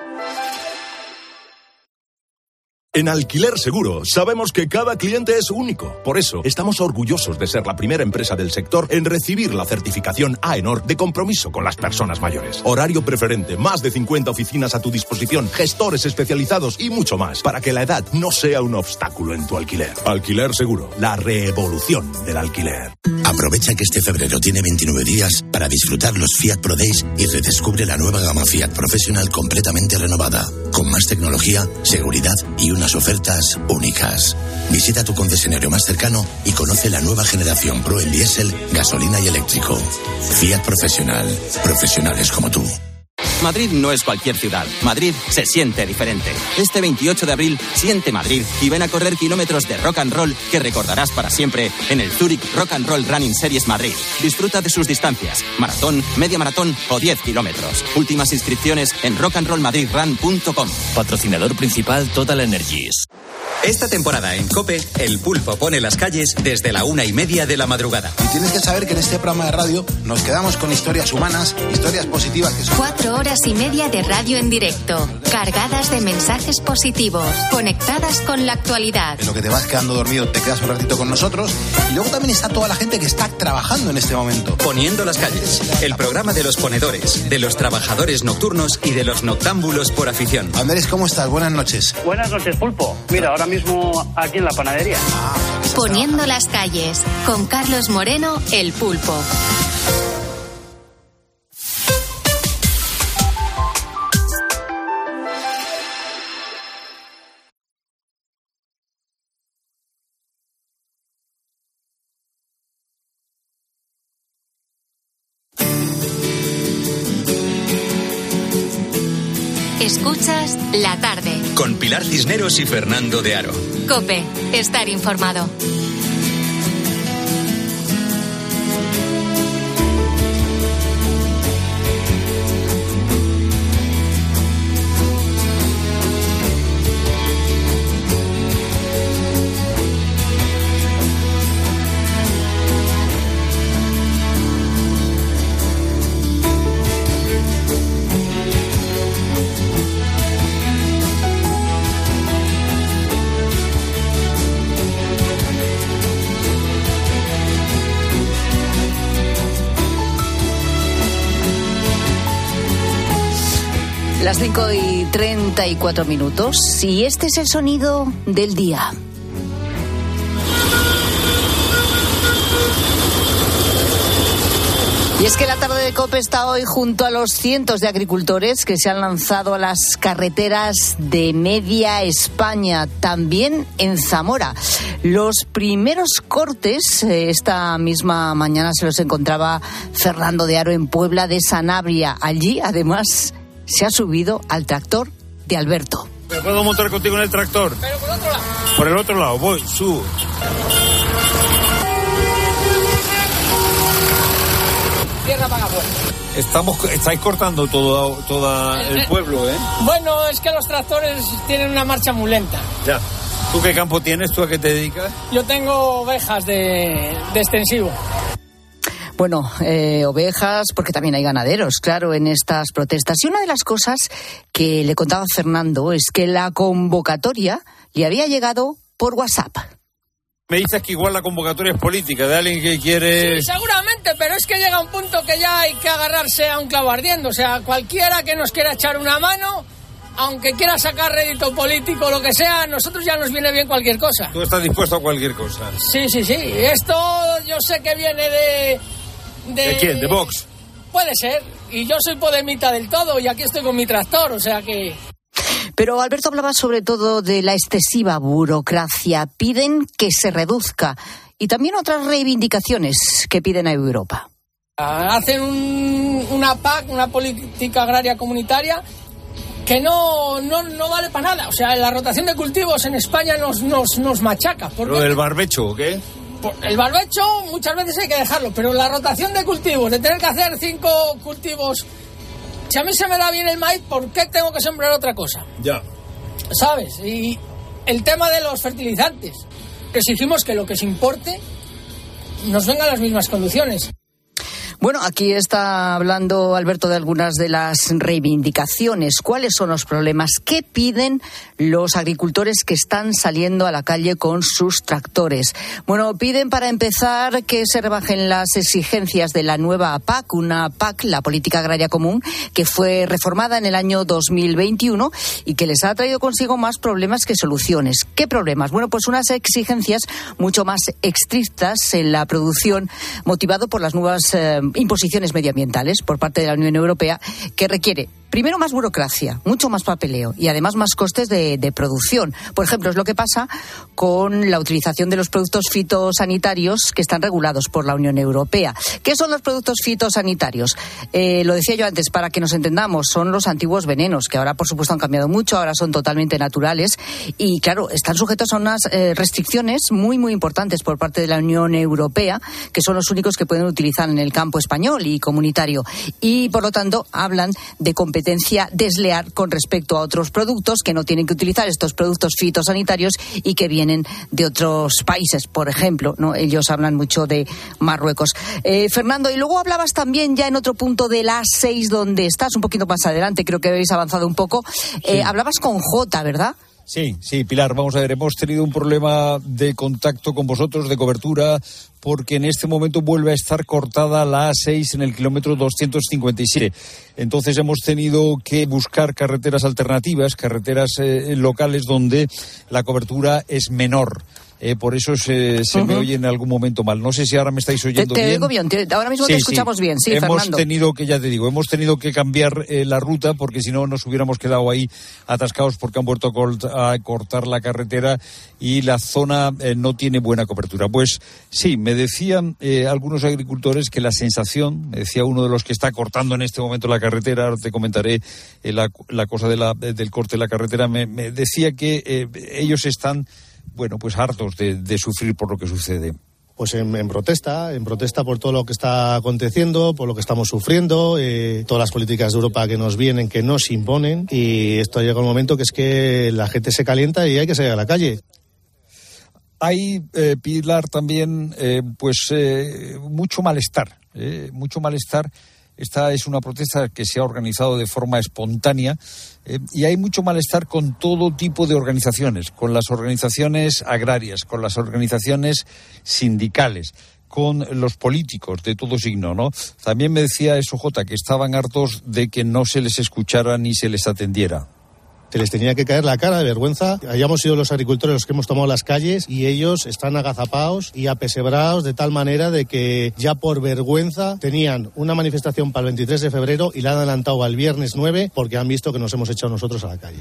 En Alquiler Seguro sabemos que cada cliente es único. Por eso estamos orgullosos de ser la primera empresa del sector en recibir la certificación AENOR de compromiso con las personas mayores. Horario preferente, más de 50 oficinas a tu disposición, gestores especializados y mucho más para que la edad no sea un obstáculo en tu alquiler. Alquiler Seguro, la revolución del alquiler. Aprovecha que este febrero tiene 29 días para disfrutar los Fiat Pro Days y redescubre la nueva gama Fiat Professional completamente renovada, con más tecnología, seguridad y unas ofertas únicas. Visita tu concesionario más cercano y conoce la nueva generación Pro en diésel, gasolina y eléctrico. Fiat Profesional. Profesionales como tú. Madrid no es cualquier ciudad. Madrid se siente diferente. Este 28 de abril, siente Madrid y ven a correr kilómetros de rock and roll que recordarás para siempre en el Zurich Rock and Roll Running Series Madrid. Disfruta de sus distancias, maratón, media maratón o 10 kilómetros. Últimas inscripciones en rockandrollmadridrun.com. Patrocinador principal Total Energies. Esta temporada en Cope, el pulpo pone las calles desde la una y media de la madrugada. Y tienes que saber que en este programa de radio nos quedamos con historias humanas, historias positivas que son. Cuatro horas y media de radio en directo, cargadas de mensajes positivos, conectadas con la actualidad. En lo que te vas quedando dormido, te quedas un ratito con nosotros. Y luego también está toda la gente que está trabajando en este momento. Poniendo las calles, el programa de los ponedores, de los trabajadores nocturnos y de los noctámbulos por afición. Andrés, ¿cómo estás? Buenas noches. Buenas noches, pulpo. Mira, ahora mismo aquí en la panadería. Poniendo las calles, con Carlos Moreno, el pulpo. Escuchas la tarde. Con Pilar Cisneros y Fernando de Aro. Cope, estar informado. 5 y 34 minutos y este es el sonido del día. Y es que la tarde de COPE está hoy junto a los cientos de agricultores que se han lanzado a las carreteras de media España, también en Zamora. Los primeros cortes, eh, esta misma mañana se los encontraba Fernando de Aro en Puebla de Sanabria. Allí, además, se ha subido al tractor de Alberto. ¿Me puedo montar contigo en el tractor? Pero por otro lado. Por el otro lado, voy, subo. Tierra para. Estamos, estáis cortando todo, todo el (laughs) pueblo, ¿eh? Bueno, es que los tractores tienen una marcha muy lenta. Ya. ¿Tú qué campo tienes? ¿Tú a qué te dedicas? Yo tengo ovejas de, de extensivo. Bueno, eh, ovejas, porque también hay ganaderos, claro, en estas protestas. Y una de las cosas que le contaba Fernando es que la convocatoria le había llegado por WhatsApp. Me dices que igual la convocatoria es política, de alguien que quiere... Sí, seguramente, pero es que llega un punto que ya hay que agarrarse a un clavo ardiendo. O sea, cualquiera que nos quiera echar una mano, aunque quiera sacar rédito político o lo que sea, a nosotros ya nos viene bien cualquier cosa. Tú estás dispuesto a cualquier cosa. Sí, sí, sí. Esto yo sé que viene de... ¿De, ¿De quién? ¿De Vox? Puede ser. Y yo soy podemita del todo y aquí estoy con mi tractor, o sea que... Pero Alberto hablaba sobre todo de la excesiva burocracia. Piden que se reduzca. Y también otras reivindicaciones que piden a Europa. Ah, Hacen un- una PAC, una política agraria comunitaria, que no, no, no vale para nada. O sea, la rotación de cultivos en España nos, nos, nos machaca. ¿Por ¿Lo qué? del barbecho o qué? Por- El barbecho muchas veces hay que dejarlo, pero la rotación de cultivos, de tener que hacer cinco cultivos, si a mí se me da bien el maíz, ¿por qué tengo que sembrar otra cosa? Ya. ¿Sabes? Y el tema de los fertilizantes. Exigimos que lo que se importe nos venga a las mismas condiciones. Bueno, aquí está hablando Alberto de algunas de las reivindicaciones. ¿Cuáles son los problemas? ¿Qué piden los agricultores que están saliendo a la calle con sus tractores? Bueno, piden para empezar que se rebajen las exigencias de la nueva PAC, una PAC, la Política Agraria Común, que fue reformada en el año 2021 y que les ha traído consigo más problemas que soluciones. ¿Qué problemas? Bueno, pues unas exigencias mucho más estrictas en la producción, motivado por las nuevas eh, imposiciones medioambientales por parte de la Unión Europea, que requiere Primero, más burocracia, mucho más papeleo y además más costes de, producción. Por ejemplo, es lo que pasa con la utilización de los productos fitosanitarios que están regulados por la Unión Europea. ¿Qué son los productos fitosanitarios? Eh, lo decía yo antes, para que nos entendamos, son los antiguos venenos, que ahora, por supuesto, han cambiado mucho, ahora son totalmente naturales y, claro, están sujetos a unas eh, restricciones muy, muy importantes por parte de la Unión Europea, que son los únicos que pueden utilizar en el campo español y comunitario. Y, por lo tanto, hablan de competencia desleal con respecto a otros productos que no tienen que utilizar estos productos fitosanitarios y que vienen de otros países, por ejemplo. ¿no? Ellos hablan mucho de Marruecos. Eh, Fernando, y luego hablabas también ya en otro punto de la 6, donde estás un poquito más adelante, creo que habéis avanzado un poco. Eh, hablabas con J, ¿verdad? Sí, sí, Pilar, vamos a ver, hemos tenido un problema de contacto con vosotros, de cobertura, porque en este momento vuelve a estar cortada la A6 en el kilómetro 257. Entonces hemos tenido que buscar carreteras alternativas, carreteras eh, locales donde la cobertura es menor. Eh, por eso se, se me oye en algún momento mal. No sé si ahora me estáis Te, oyendo te bien. oigo bien, te- ahora mismo te escuchamos sí. bien, sí, hemos Fernando. tenido que, ya te digo, hemos tenido que cambiar eh, la ruta porque si no nos hubiéramos quedado ahí atascados porque han vuelto a, cort- a cortar la carretera y la zona eh, no tiene buena cobertura. Pues sí, me decían eh, algunos agricultores que la sensación, me decía uno de los que está cortando en este momento la carretera, ahora te comentaré eh, la, la cosa de la- del corte de la carretera, me, me decía que ellos están, bueno, pues hartos de- de sufrir por lo que sucede. pues en, en protesta, en protesta por todo lo que está aconteciendo, por lo que estamos sufriendo, eh, todas las políticas de Europa que nos vienen, que nos imponen, y esto llega un momento que es que la gente se calienta y hay que salir a la calle. Hay, eh, Pilar, también, eh, pues, eh, mucho malestar, eh, mucho malestar. Esta es una protesta que se ha organizado de forma espontánea eh, y hay mucho malestar con todo tipo de organizaciones, con las organizaciones agrarias, con las organizaciones sindicales, con los políticos de todo signo, ¿no? También me decía eso, Jota, que estaban hartos de que no se les escuchara ni se les atendiera se les tenía que caer la cara de vergüenza. Hayamos sido los agricultores los que hemos tomado las calles y ellos están agazapados y apesebrados de tal manera de que ya por vergüenza tenían una manifestación para el 23 de febrero y la han adelantado al viernes 9 porque han visto que nos hemos echado nosotros a la calle.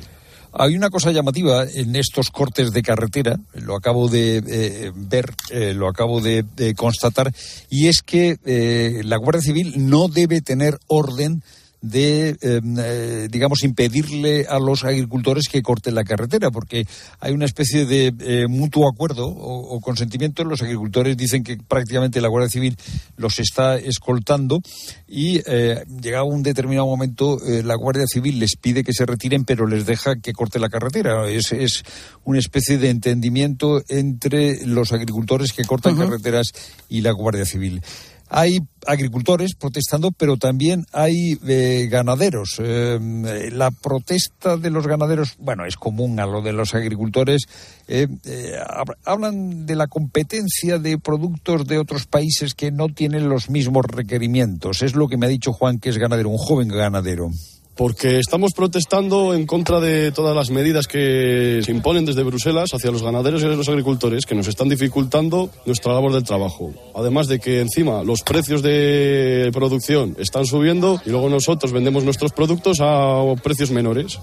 Hay una cosa llamativa en estos cortes de carretera, lo acabo de eh, ver, eh, lo acabo de, constatar, y es que eh, la Guardia Civil no debe tener orden de, em, eh, digamos, impedirle a los agricultores que corten la carretera, porque hay una especie de eh, mutuo acuerdo o, consentimiento. Los agricultores dicen que prácticamente la Guardia Civil los está escoltando y eh, llegado un determinado momento la Guardia Civil les pide que se retiren, pero les deja que corte la carretera. Es, es una especie de entendimiento entre los agricultores que cortan carreteras y la Guardia Civil. Hay agricultores protestando, pero también hay eh, ganaderos. Eh, la protesta de los ganaderos, bueno, es común a lo de los agricultores. Eh, hablan de la competencia de productos de otros países que no tienen los mismos requerimientos. Es lo que me ha dicho Juan, que es ganadero, un joven ganadero porque estamos protestando en contra de todas las medidas que se imponen desde Bruselas hacia los ganaderos y los agricultores que nos están dificultando nuestra labor del trabajo. Además de que encima los precios de producción están subiendo y luego nosotros vendemos nuestros productos a precios menores.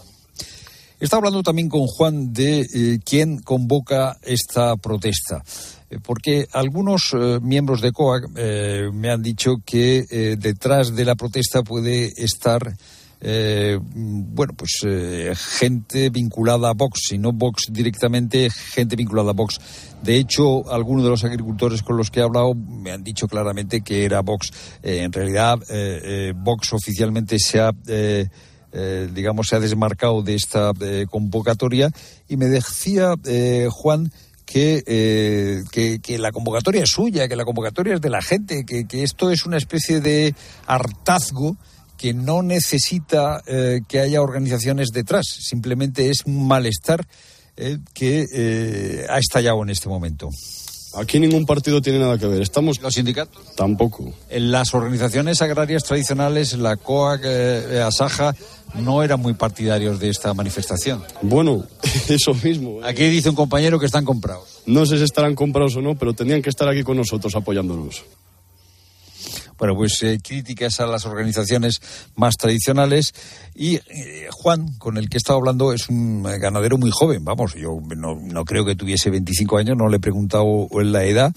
Está hablando también con Juan de eh, quién convoca esta protesta eh, porque algunos eh, miembros de COAC me han dicho que detrás de la protesta puede estar eh, bueno, pues eh, gente vinculada a Vox, y no Vox directamente, gente vinculada a Vox. De hecho, algunos de los agricultores con los que he hablado me han dicho claramente que era Vox. Eh, en realidad, Vox oficialmente se ha, digamos, se ha desmarcado de esta convocatoria y me decía Juan que, que, la convocatoria es suya, que la convocatoria es de la gente, que, que esto es una especie de hartazgo que no necesita eh, que haya organizaciones detrás, simplemente es un malestar eh, que eh, ha estallado en este momento. Aquí ningún partido tiene nada que ver. Estamos. ¿Los sindicatos? Tampoco. En las organizaciones agrarias tradicionales, la COAC, Asaja, no eran muy partidarios de esta manifestación. Bueno, (laughs) eso mismo. Aquí dice un compañero que están comprados. No sé si estarán comprados o no, pero tendrían que estar aquí con nosotros apoyándonos. Bueno, pues eh, críticas a las organizaciones más tradicionales. Y eh, Juan, con el que he estado hablando, es un ganadero muy joven. Vamos, yo no, creo que tuviese 25 años, no le he preguntado la edad.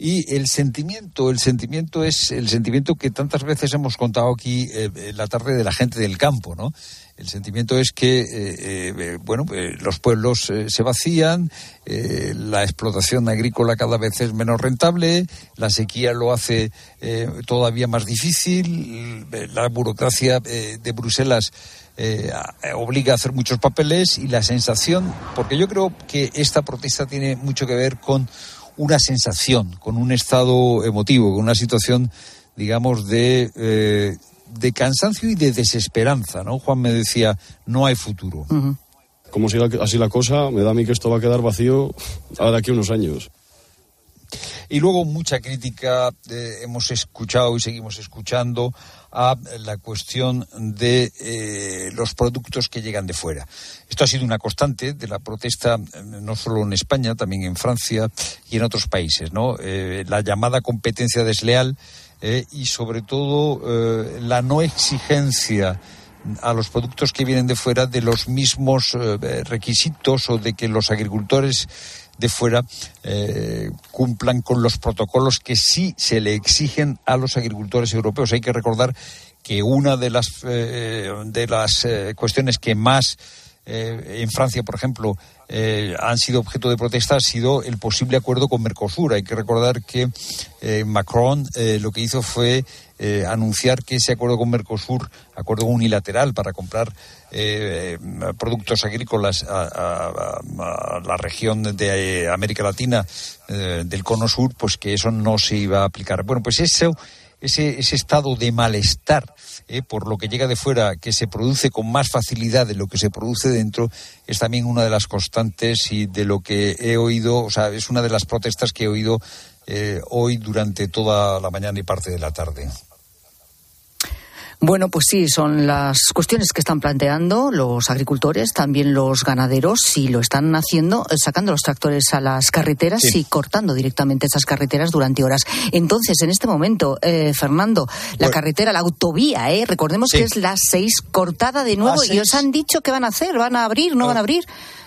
Y el sentimiento, el sentimiento es el sentimiento que tantas veces hemos contado aquí eh, en la tarde de la gente del campo, ¿no? El sentimiento es que, eh, eh, bueno, los pueblos se vacían, la explotación agrícola cada vez es menos rentable, la sequía lo hace todavía más difícil, la burocracia de Bruselas obliga a hacer muchos papeles y la sensación, porque yo creo que esta protesta tiene mucho que ver con una sensación, con un estado emotivo, con una situación, digamos, de, eh, de cansancio y de desesperanza, ¿no? Juan me decía, no hay futuro. Como siga así la cosa, me da a mí que esto va a quedar vacío de aquí a unos años. Y luego mucha crítica eh, hemos escuchado y seguimos escuchando a la cuestión de eh, los productos que llegan de fuera. Esto ha sido una constante de la protesta eh, no solo en España, también en Francia y en otros países, ¿no? la llamada competencia desleal y sobre todo la no exigencia a los productos que vienen de fuera de los mismos requisitos o de que los agricultores de fuera eh, cumplan con los protocolos que sí se le exigen a los agricultores europeos. Hay que recordar que una de las, eh, de las eh, cuestiones que más en Francia, por ejemplo, han sido objeto de protesta ha sido el posible acuerdo con Mercosur. Hay que recordar que Macron lo que hizo fue anunciar que ese acuerdo con Mercosur, acuerdo unilateral para comprar eh, productos agrícolas a, la región de América Latina eh, del Cono Sur, pues que eso no se iba a aplicar. Bueno, pues eso ese, ese estado de malestar eh, por lo que llega de fuera, que se produce con más facilidad de lo que se produce dentro, es también una de las constantes y de lo que he oído, o sea, es una de las protestas que he oído eh, hoy durante toda la mañana y parte de la tarde. Bueno, pues sí, son las cuestiones que están planteando los agricultores, también los ganaderos, y lo están haciendo eh, sacando los tractores a las carreteras y cortando directamente esas carreteras durante horas. Entonces, en este momento, eh, Fernando, la carretera, la autovía, eh, recordemos que es la 6 cortada de nuevo y os han dicho qué van a hacer, van a abrir, no van a abrir.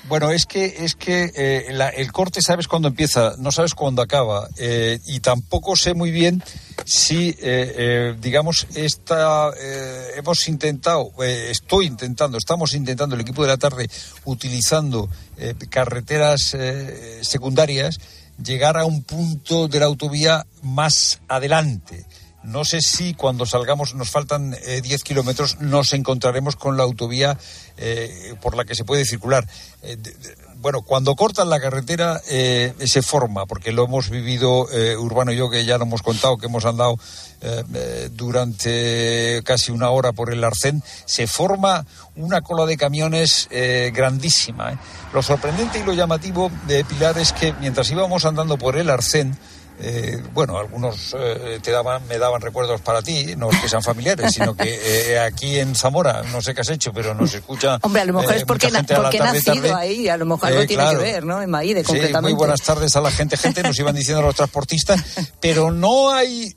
Bueno, es que es que eh, el corte sabes cuándo empieza, no sabes cuándo acaba eh, y tampoco sé muy bien si, eh, digamos, esta hemos intentado, estoy intentando, estamos intentando el equipo de la tarde utilizando carreteras secundarias llegar a un punto de la autovía más adelante. No sé si cuando salgamos, nos faltan 10 kilómetros, nos encontraremos con la autovía eh, por la que se puede circular. Eh, bueno, cuando cortan la carretera eh, se forma, porque lo hemos vivido Urbano y yo, que ya lo hemos contado, que hemos andado durante casi una hora por el Arcén, se forma una cola de camiones grandísima. Lo sorprendente y lo llamativo de Pilar es que mientras íbamos andando por el Arcén, eh, bueno, algunos eh, te daban, me daban recuerdos para ti, no que sean familiares, (laughs) sino que eh, aquí en Zamora, no sé qué has hecho, pero nos escucha. Hombre, a lo mejor es porque, porque he nacido ahí, a lo mejor algo tiene que ver, ¿no? En Maide, completamente. Sí, muy buenas tardes a la gente, gente, nos iban diciendo los transportistas, pero no hay,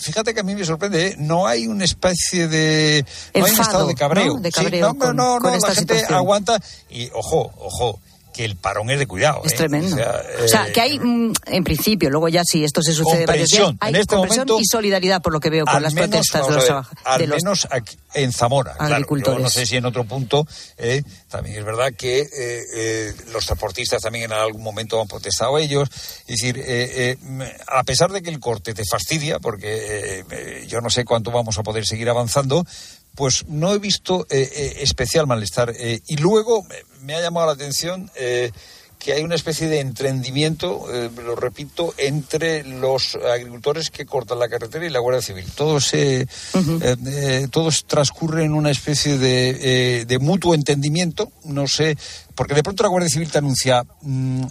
fíjate que a mí me sorprende, no hay una especie de. No hay un estado de cabreo. De cabreo no, no, no, la gente aguanta y, ojo, ojo que el parón es de cuidado. Es ¿eh? tremendo. O sea, que hay, eh, mm, en principio, luego ya si esto se sucede varios días, hay este y solidaridad, por lo que veo, con las protestas de los, Al menos aquí, en Zamora, agricultores. no sé si en otro punto, eh, también es verdad que los transportistas también en algún momento han protestado ellos. Es decir, a pesar de que el corte te fastidia, porque yo no sé cuánto vamos a poder seguir avanzando, pues no he visto eh, eh, especial malestar. Eh, y luego me ha llamado la atención que hay una especie de entendimiento, lo repito, entre los agricultores que cortan la carretera y la Guardia Civil. Todo se, todos transcurre en una especie de, de, mutuo entendimiento. No sé, porque de pronto la Guardia Civil te anuncia mm,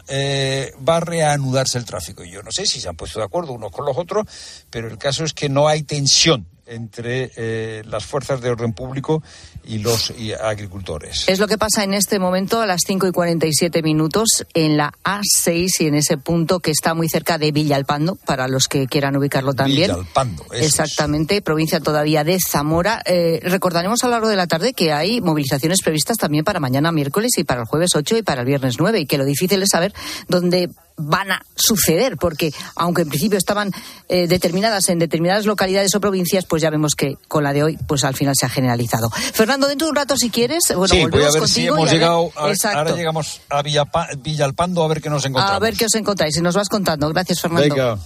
va a reanudarse el tráfico. Y yo no sé si se han puesto de acuerdo unos con los otros, pero el caso es que no hay tensión entre eh, las fuerzas de orden público y los agricultores. Es lo que pasa en este momento a las 5 y 47 minutos en la A6 y en ese punto que está muy cerca de Villalpando, para los que quieran ubicarlo también. Villalpando, Exactamente, provincia todavía de Zamora. Eh, recordaremos a lo largo de la tarde que hay movilizaciones previstas también para mañana miércoles y para el jueves 8 y para el viernes 9 y que lo difícil es saber dónde van a suceder, porque aunque en principio estaban eh, determinadas en determinadas localidades o provincias, pues ya vemos que con la de hoy, pues al final se ha generalizado. Fernando, dentro de un rato, si quieres, bueno, sí, voy a ver si hemos llegado, ahora llegamos a Villalpando a ver qué nos encontramos. A ver qué os encontráis y nos vas contando. Gracias, Fernando. Venga.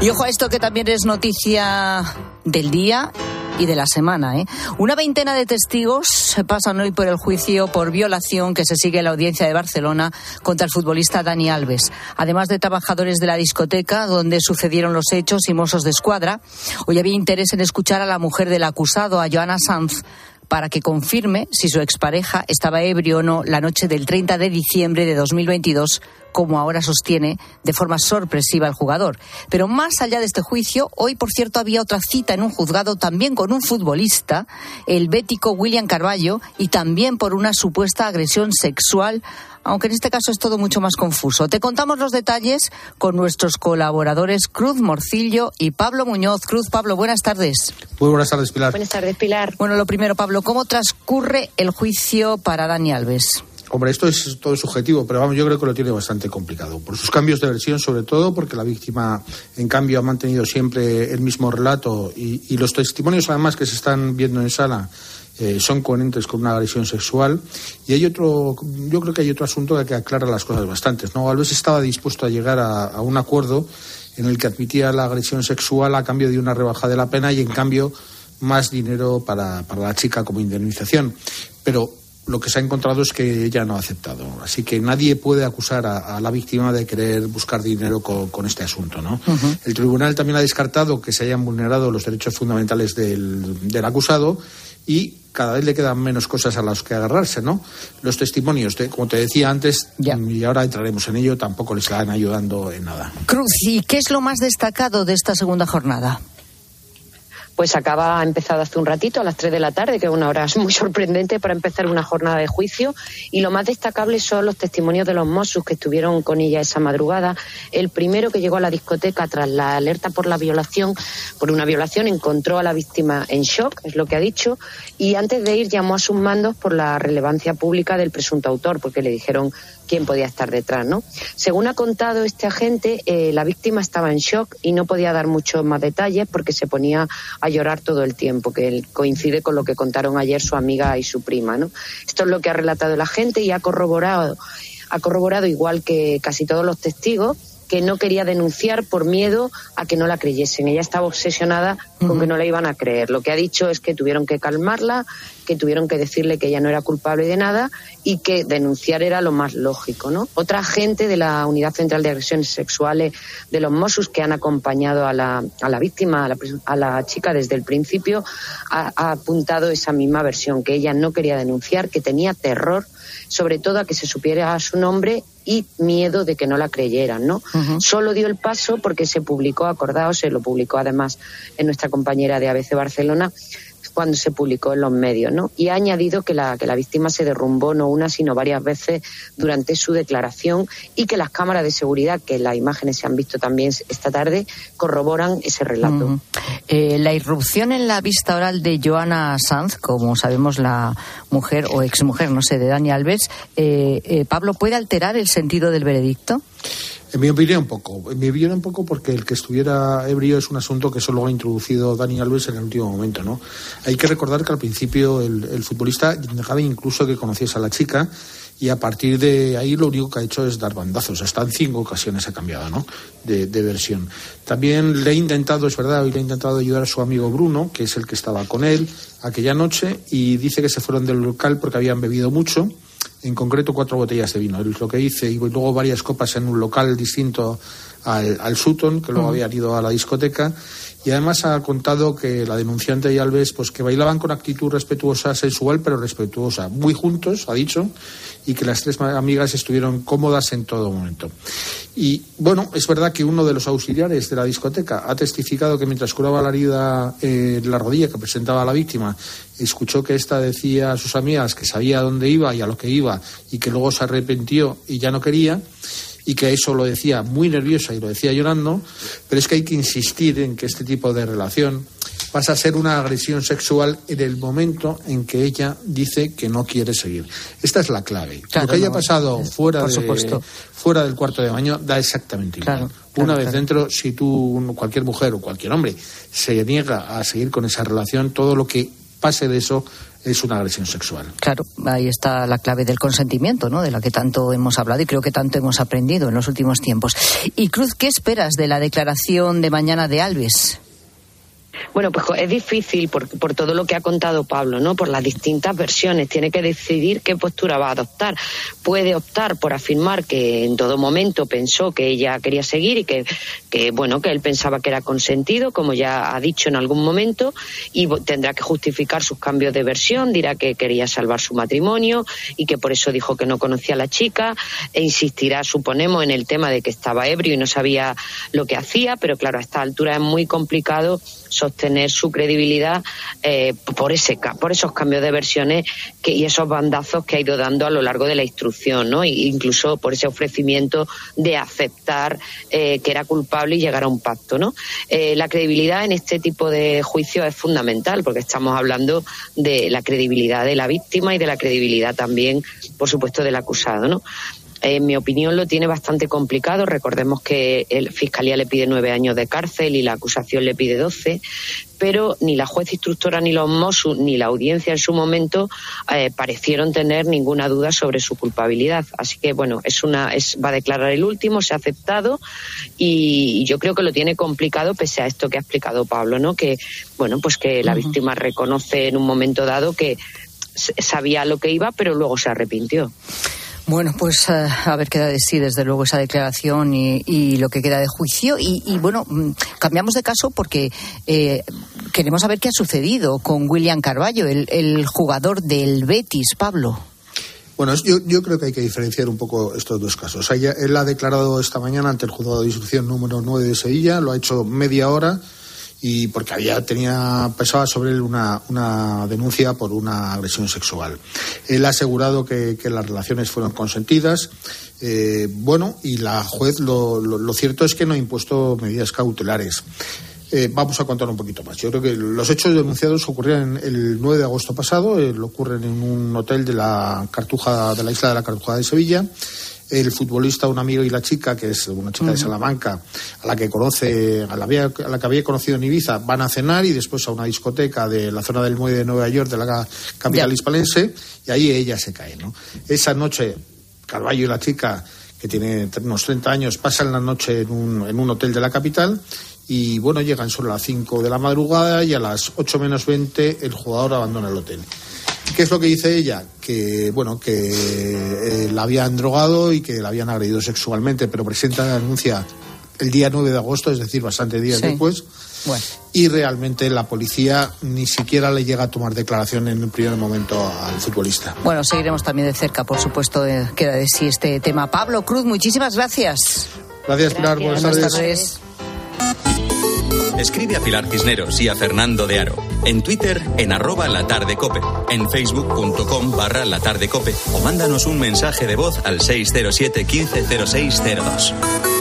Y ojo a esto que también es noticia del día y de la semana. ¿eh? Una veintena de testigos pasan hoy por el juicio por violación que se sigue en la audiencia de Barcelona contra el futbolista Dani Alves. Además de trabajadores de la discoteca donde sucedieron los hechos y mozos de escuadra, hoy había interés en escuchar a la mujer del acusado, a Joana Sanz, para que confirme si su expareja estaba ebrio o no la noche del 30 de diciembre de 2022, como ahora sostiene de forma sorpresiva el jugador. Pero más allá de este juicio, hoy, por cierto, había otra cita en un juzgado también con un futbolista, el bético William Carballo, y también por una supuesta agresión sexual aunque en este caso es todo mucho más confuso. Te contamos los detalles con nuestros colaboradores Cruz Morcillo y Pablo Muñoz. Cruz, Pablo, buenas tardes. Muy buenas tardes, Pilar. Buenas tardes, Pilar. Bueno, lo primero, Pablo, ¿cómo transcurre el juicio para Dani Alves? Hombre, esto es todo subjetivo, pero vamos, yo creo que lo tiene bastante complicado. Por sus cambios de versión, sobre todo, porque la víctima, en cambio, ha mantenido siempre el mismo relato y, los testimonios, además, que se están viendo en sala eh, son coherentes con una agresión sexual. Y hay otro, yo creo que hay otro asunto que aclara las cosas bastantes. ¿no? Alves estaba dispuesto a llegar a, un acuerdo en el que admitía la agresión sexual a cambio de una rebaja de la pena y en cambio más dinero para, para la chica como indemnización. Pero lo que se ha encontrado es que ella no ha aceptado. Así que nadie puede acusar a, la víctima de querer buscar dinero con, este asunto. ¿no? El tribunal también ha descartado que se hayan vulnerado los derechos fundamentales del, del acusado y cada vez le quedan menos cosas a las que agarrarse, ¿no? Los testimonios, como te decía antes, y ahora entraremos en ello, tampoco les están ayudando en nada. Cruz, ¿y qué es lo más destacado de esta segunda jornada? Pues acaba, ha empezado hace un ratito, a las 3 de la tarde, que es una hora (laughs) muy sorprendente para empezar una jornada de juicio. Y lo más destacable son los testimonios de los Mossos que estuvieron con ella esa madrugada. El primero que llegó a la discoteca tras la alerta por la violación, por una violación, encontró a la víctima en shock, es lo que ha dicho, y antes de ir llamó a sus mandos por la relevancia pública del presunto autor, porque le dijeron quién podía estar detrás, ¿no? Según ha contado este agente, eh, la víctima estaba en shock y no podía dar muchos más detalles porque se ponía a llorar todo el tiempo, que coincide con lo que contaron ayer su amiga y su prima, ¿no? Esto es lo que ha relatado el agente y ha corroborado, ha corroborado igual que casi todos los testigos que no quería denunciar por miedo a que no la creyesen. Ella estaba obsesionada con que no la iban a creer. Lo que ha dicho es que tuvieron que calmarla, que tuvieron que decirle que ella no era culpable de nada y que denunciar era lo más lógico, ¿no? Otra gente de la Unidad Central de Agresiones Sexuales de los Mossos que han acompañado a la, a la víctima, a la, a la, chica desde el principio, ha, ha apuntado esa misma versión, que ella no quería denunciar, que tenía terror sobre todo a que se supiera su nombre y miedo de que no la creyeran, ¿no? Solo dio el paso porque se publicó, acordaos, se lo publicó además en nuestra compañera de ABC Barcelona, cuando se publicó en los medios, ¿no? Y ha añadido que la, que la víctima se derrumbó no una, sino varias veces durante su declaración y que las cámaras de seguridad, que las imágenes se han visto también esta tarde, corroboran ese relato. Eh, la irrupción en la vista oral de Joana Sanz, como sabemos la mujer o exmujer, no sé, de Dani Alves, eh, eh, Pablo, ¿puede alterar el sentido del veredicto? En mi opinión, poco. En mi opinión, poco porque el que estuviera ebrio es un asunto que solo ha introducido Dani Alves en el último momento, ¿no? Hay que recordar que al principio el, futbolista dejaba incluso que conociese a la chica y a partir de ahí lo único que ha hecho es dar bandazos. Hasta en cinco ocasiones ha cambiado, ¿no? De, de, versión. También le he intentado, es verdad, hoy le he intentado ayudar a su amigo Bruno, que es el que estaba con él aquella noche, y dice que se fueron del local porque habían bebido mucho en concreto cuatro botellas de vino. Es lo que hice, y luego varias copas en un local distinto al, al Sutton, que luego habían ido a la discoteca, y además ha contado que la denunciante y Alves, pues que bailaban con actitud respetuosa, sensual, pero respetuosa, muy juntos, ha dicho, y que las tres amigas estuvieron cómodas en todo momento. Y bueno, es verdad que uno de los auxiliares de la discoteca ha testificado que mientras curaba la herida en la rodilla que presentaba la víctima, escuchó que ésta decía a sus amigas que sabía dónde iba y a lo que iba y que luego se arrepintió y ya no quería y que eso lo decía muy nerviosa y lo decía llorando, pero es que hay que insistir en que este tipo de relación pasa a ser una agresión sexual en el momento en que ella dice que no quiere seguir. Esta es la clave. lo que haya pasado fuera, de, fuera del cuarto de baño da exactamente igual. una vez dentro, si tú, cualquier mujer o cualquier hombre, se niega a seguir con esa relación, todo lo que pase de eso es una agresión sexual. Claro, ahí está la clave del consentimiento, ¿no? De la que tanto hemos hablado y creo que tanto hemos aprendido en los últimos tiempos. Y Cruz, ¿qué esperas de la declaración de mañana de Alves? Bueno, pues es difícil por, por, todo lo que ha contado Pablo, ¿no? Por las distintas versiones. Tiene que decidir qué postura va a adoptar. Puede optar por afirmar que en todo momento pensó que ella quería seguir y que, que bueno, que él pensaba que era consentido, como ya ha dicho en algún momento, y tendrá que justificar sus cambios de versión. Dirá que quería salvar su matrimonio y que por eso dijo que no conocía a la chica. E insistirá, suponemos, en el tema de que estaba ebrio y no sabía lo que hacía, pero claro, a esta altura es muy complicado sostener su credibilidad eh, por ese por esos cambios de versiones y esos bandazos que ha ido dando a lo largo de la instrucción, ¿no? E incluso por ese ofrecimiento de aceptar eh, que era culpable y llegar a un pacto, ¿no? Eh, la credibilidad en este tipo de juicios es fundamental porque estamos hablando de la credibilidad de la víctima y de la credibilidad también, por supuesto, del acusado, ¿no? En mi opinión, lo tiene bastante complicado. Recordemos que la Fiscalía le pide nueve años de cárcel y la acusación le pide doce, pero ni la juez instructora, ni los Mossos, ni la audiencia en su momento eh, parecieron tener ninguna duda sobre su culpabilidad. Así que, bueno, es una, es, va a declarar el último, se ha aceptado y, yo creo que lo tiene complicado pese a esto que ha explicado Pablo, ¿no? Que, bueno, pues que la víctima reconoce en un momento dado que sabía lo que iba, pero luego se arrepintió. Bueno, pues eh, a ver qué da de sí, desde luego, esa declaración y, lo que queda de juicio. Y, bueno, mm, cambiamos de caso porque eh, queremos saber qué ha sucedido con William Carballo, el, jugador del Betis, Pablo. Bueno, yo, creo que hay que diferenciar un poco estos dos casos. Él ha declarado esta mañana ante el juzgado de instrucción número 9 de Sevilla, lo ha hecho media hora y porque había tenía pesaba sobre él una, una denuncia por una agresión sexual. Él ha asegurado que, las relaciones fueron consentidas. Eh, bueno, y la juez lo, lo, cierto es que no ha impuesto medidas cautelares. Eh, vamos a contar un poquito más. Yo creo que los hechos denunciados ocurrieron el 9 de agosto pasado, eh, ocurren en un hotel de la Cartuja, de la isla de la Cartuja de Sevilla el futbolista, un amigo y la chica, que es una chica de Salamanca, a la que conoce, a la, a la, que había conocido en Ibiza, van a cenar y después a una discoteca de la zona del muelle de Nueva York, de la capital hispalense, y ahí ella se cae, ¿no? Esa noche, Carballo y la chica, que tiene unos 30 años, pasan la noche en un, en un hotel de la capital y bueno, llegan solo a las 5 de la madrugada y a las 8 menos 20 el jugador abandona el hotel. ¿Qué es lo que dice ella? Que, bueno, que eh, la habían drogado y que la habían agredido sexualmente, pero presenta la denuncia el día 9 de agosto, es decir, bastante días después. Y realmente la policía ni siquiera le llega a tomar declaración en el primer momento al futbolista. Bueno, seguiremos también de cerca, por supuesto, queda de sí este tema. Pablo Cruz, muchísimas gracias. Gracias, Pilar. Buenas, tardes. Escribe a Pilar Cisneros y a Fernando de Aro. En Twitter, en arroba la tarde cope. En facebook.com barra la tarde cope. O mándanos un mensaje de voz al 607 150602.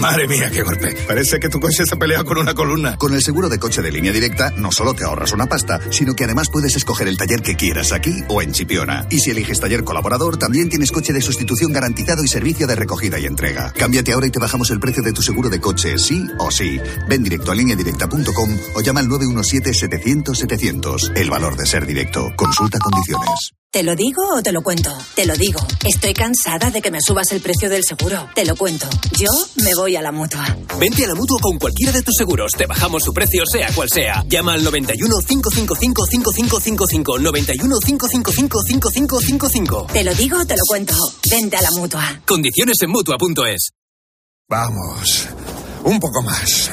Madre mía, qué golpe. Parece que tu coche se pelea con una columna. Con el seguro de coche de línea directa, no solo te ahorras una pasta, sino que además puedes escoger el taller que quieras aquí o en Chipiona. Y si eliges taller colaborador, también tienes coche de sustitución garantizado y servicio de recogida y entrega. Cámbiate ahora y te bajamos el precio de tu seguro de coche, sí o sí. Ven directo a lineadirecta.com o llama al 917-700-700. El valor de ser directo. Consulta condiciones. ¿Te lo digo o te lo cuento? Te lo digo. Estoy cansada de que me subas el precio del seguro. Te lo cuento. Yo me voy a la mutua. Vente a la mutua con cualquiera de tus seguros. Te bajamos su precio, sea cual sea. Llama al 91 555 5555. 91 555 5555. Te lo digo o te lo cuento. Vente a la mutua. Condiciones en mutua.es. Vamos. Un poco más.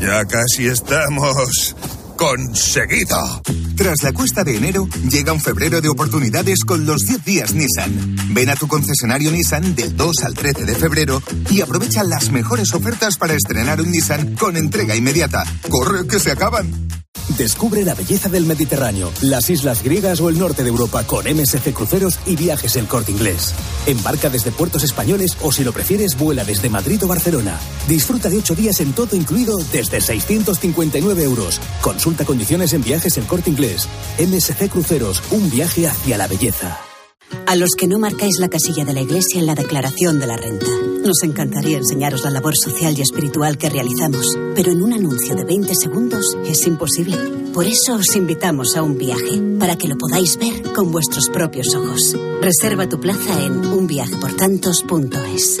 Ya casi estamos conseguido. Tras la cuesta de enero, llega un febrero de oportunidades con los 10 días Nissan. Ven a tu concesionario Nissan del 2 al 13 de febrero y aprovecha las mejores ofertas para estrenar un Nissan con entrega inmediata. ¡Corre que se acaban! Descubre la belleza del Mediterráneo, las islas griegas o el norte de Europa con MSC Cruceros y viajes El Corte Inglés. Embarca desde puertos españoles o si lo prefieres vuela desde Madrid o Barcelona. Disfruta de ocho días en todo incluido desde 659 euros. Consulta condiciones en viajes El Corte Inglés. MSC Cruceros, un viaje hacia la belleza. A los que no marcáis la casilla de la iglesia en la declaración de la renta. Nos encantaría enseñaros la labor social y espiritual que realizamos, pero en un anuncio de 20 segundos es imposible. Por eso os invitamos a un viaje, para que lo podáis ver con vuestros propios ojos. Reserva tu plaza en unviajeportantos.es.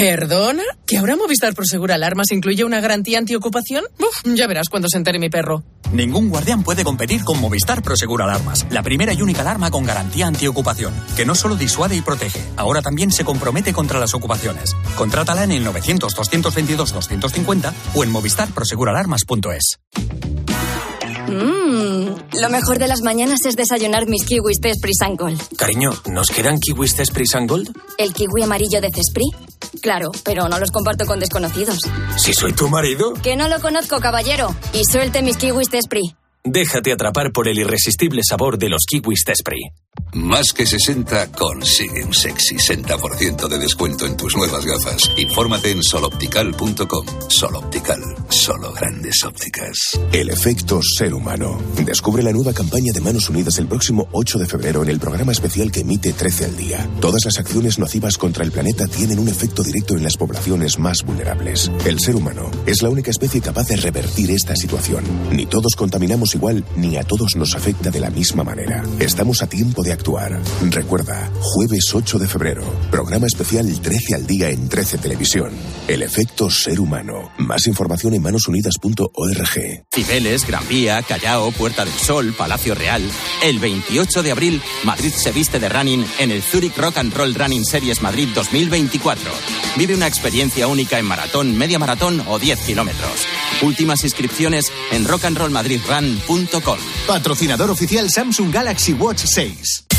¿Perdona? ¿Que ahora Movistar Prosegur Alarmas incluye una garantía antiocupación? Uf, ya verás cuando se entere mi perro. Ningún guardián puede competir con Movistar Prosegur Alarmas, la primera y única alarma con garantía antiocupación, que no solo disuade y protege, ahora también se compromete contra las ocupaciones. Contrátala en el 900-222-250 o en movistarproseguralarmas.es. Mmm, lo mejor de las mañanas es desayunar mis kiwis de Gold. Cariño, ¿nos quedan kiwis de Gold? ¿El kiwi amarillo de Cespri? Claro, pero no los comparto con desconocidos. ¿Si soy tu marido? Que no lo conozco, caballero. Y suelte mis kiwis de Déjate atrapar por el irresistible sabor de los kiwis Despri. Más que 60 consigue un sexy 60% de descuento en tus nuevas gafas. Infórmate en soloptical.com. Soloptical, solo grandes ópticas. El efecto ser humano. Descubre la nueva campaña de Manos Unidas el próximo 8 de febrero en el programa especial que emite 13 al día. Todas las acciones nocivas contra el planeta tienen un efecto directo en las poblaciones más vulnerables. El ser humano es la única especie capaz de revertir esta situación. Ni todos contaminamos igual, ni a todos nos afecta de la misma manera. Estamos a tiempo de actuar. Recuerda, jueves 8 de febrero, programa especial 13 al día en 13 Televisión. El efecto ser humano. Más información en manosunidas.org. Cibeles, Gran Vía, Callao, Puerta del Sol, Palacio Real. El 28 de abril, Madrid se viste de running en el Zurich Rock and Roll Running Series Madrid 2024. Vive una experiencia única en maratón, media maratón o 10 kilómetros. Últimas inscripciones en Patrocinador oficial Samsung Galaxy Watch 6.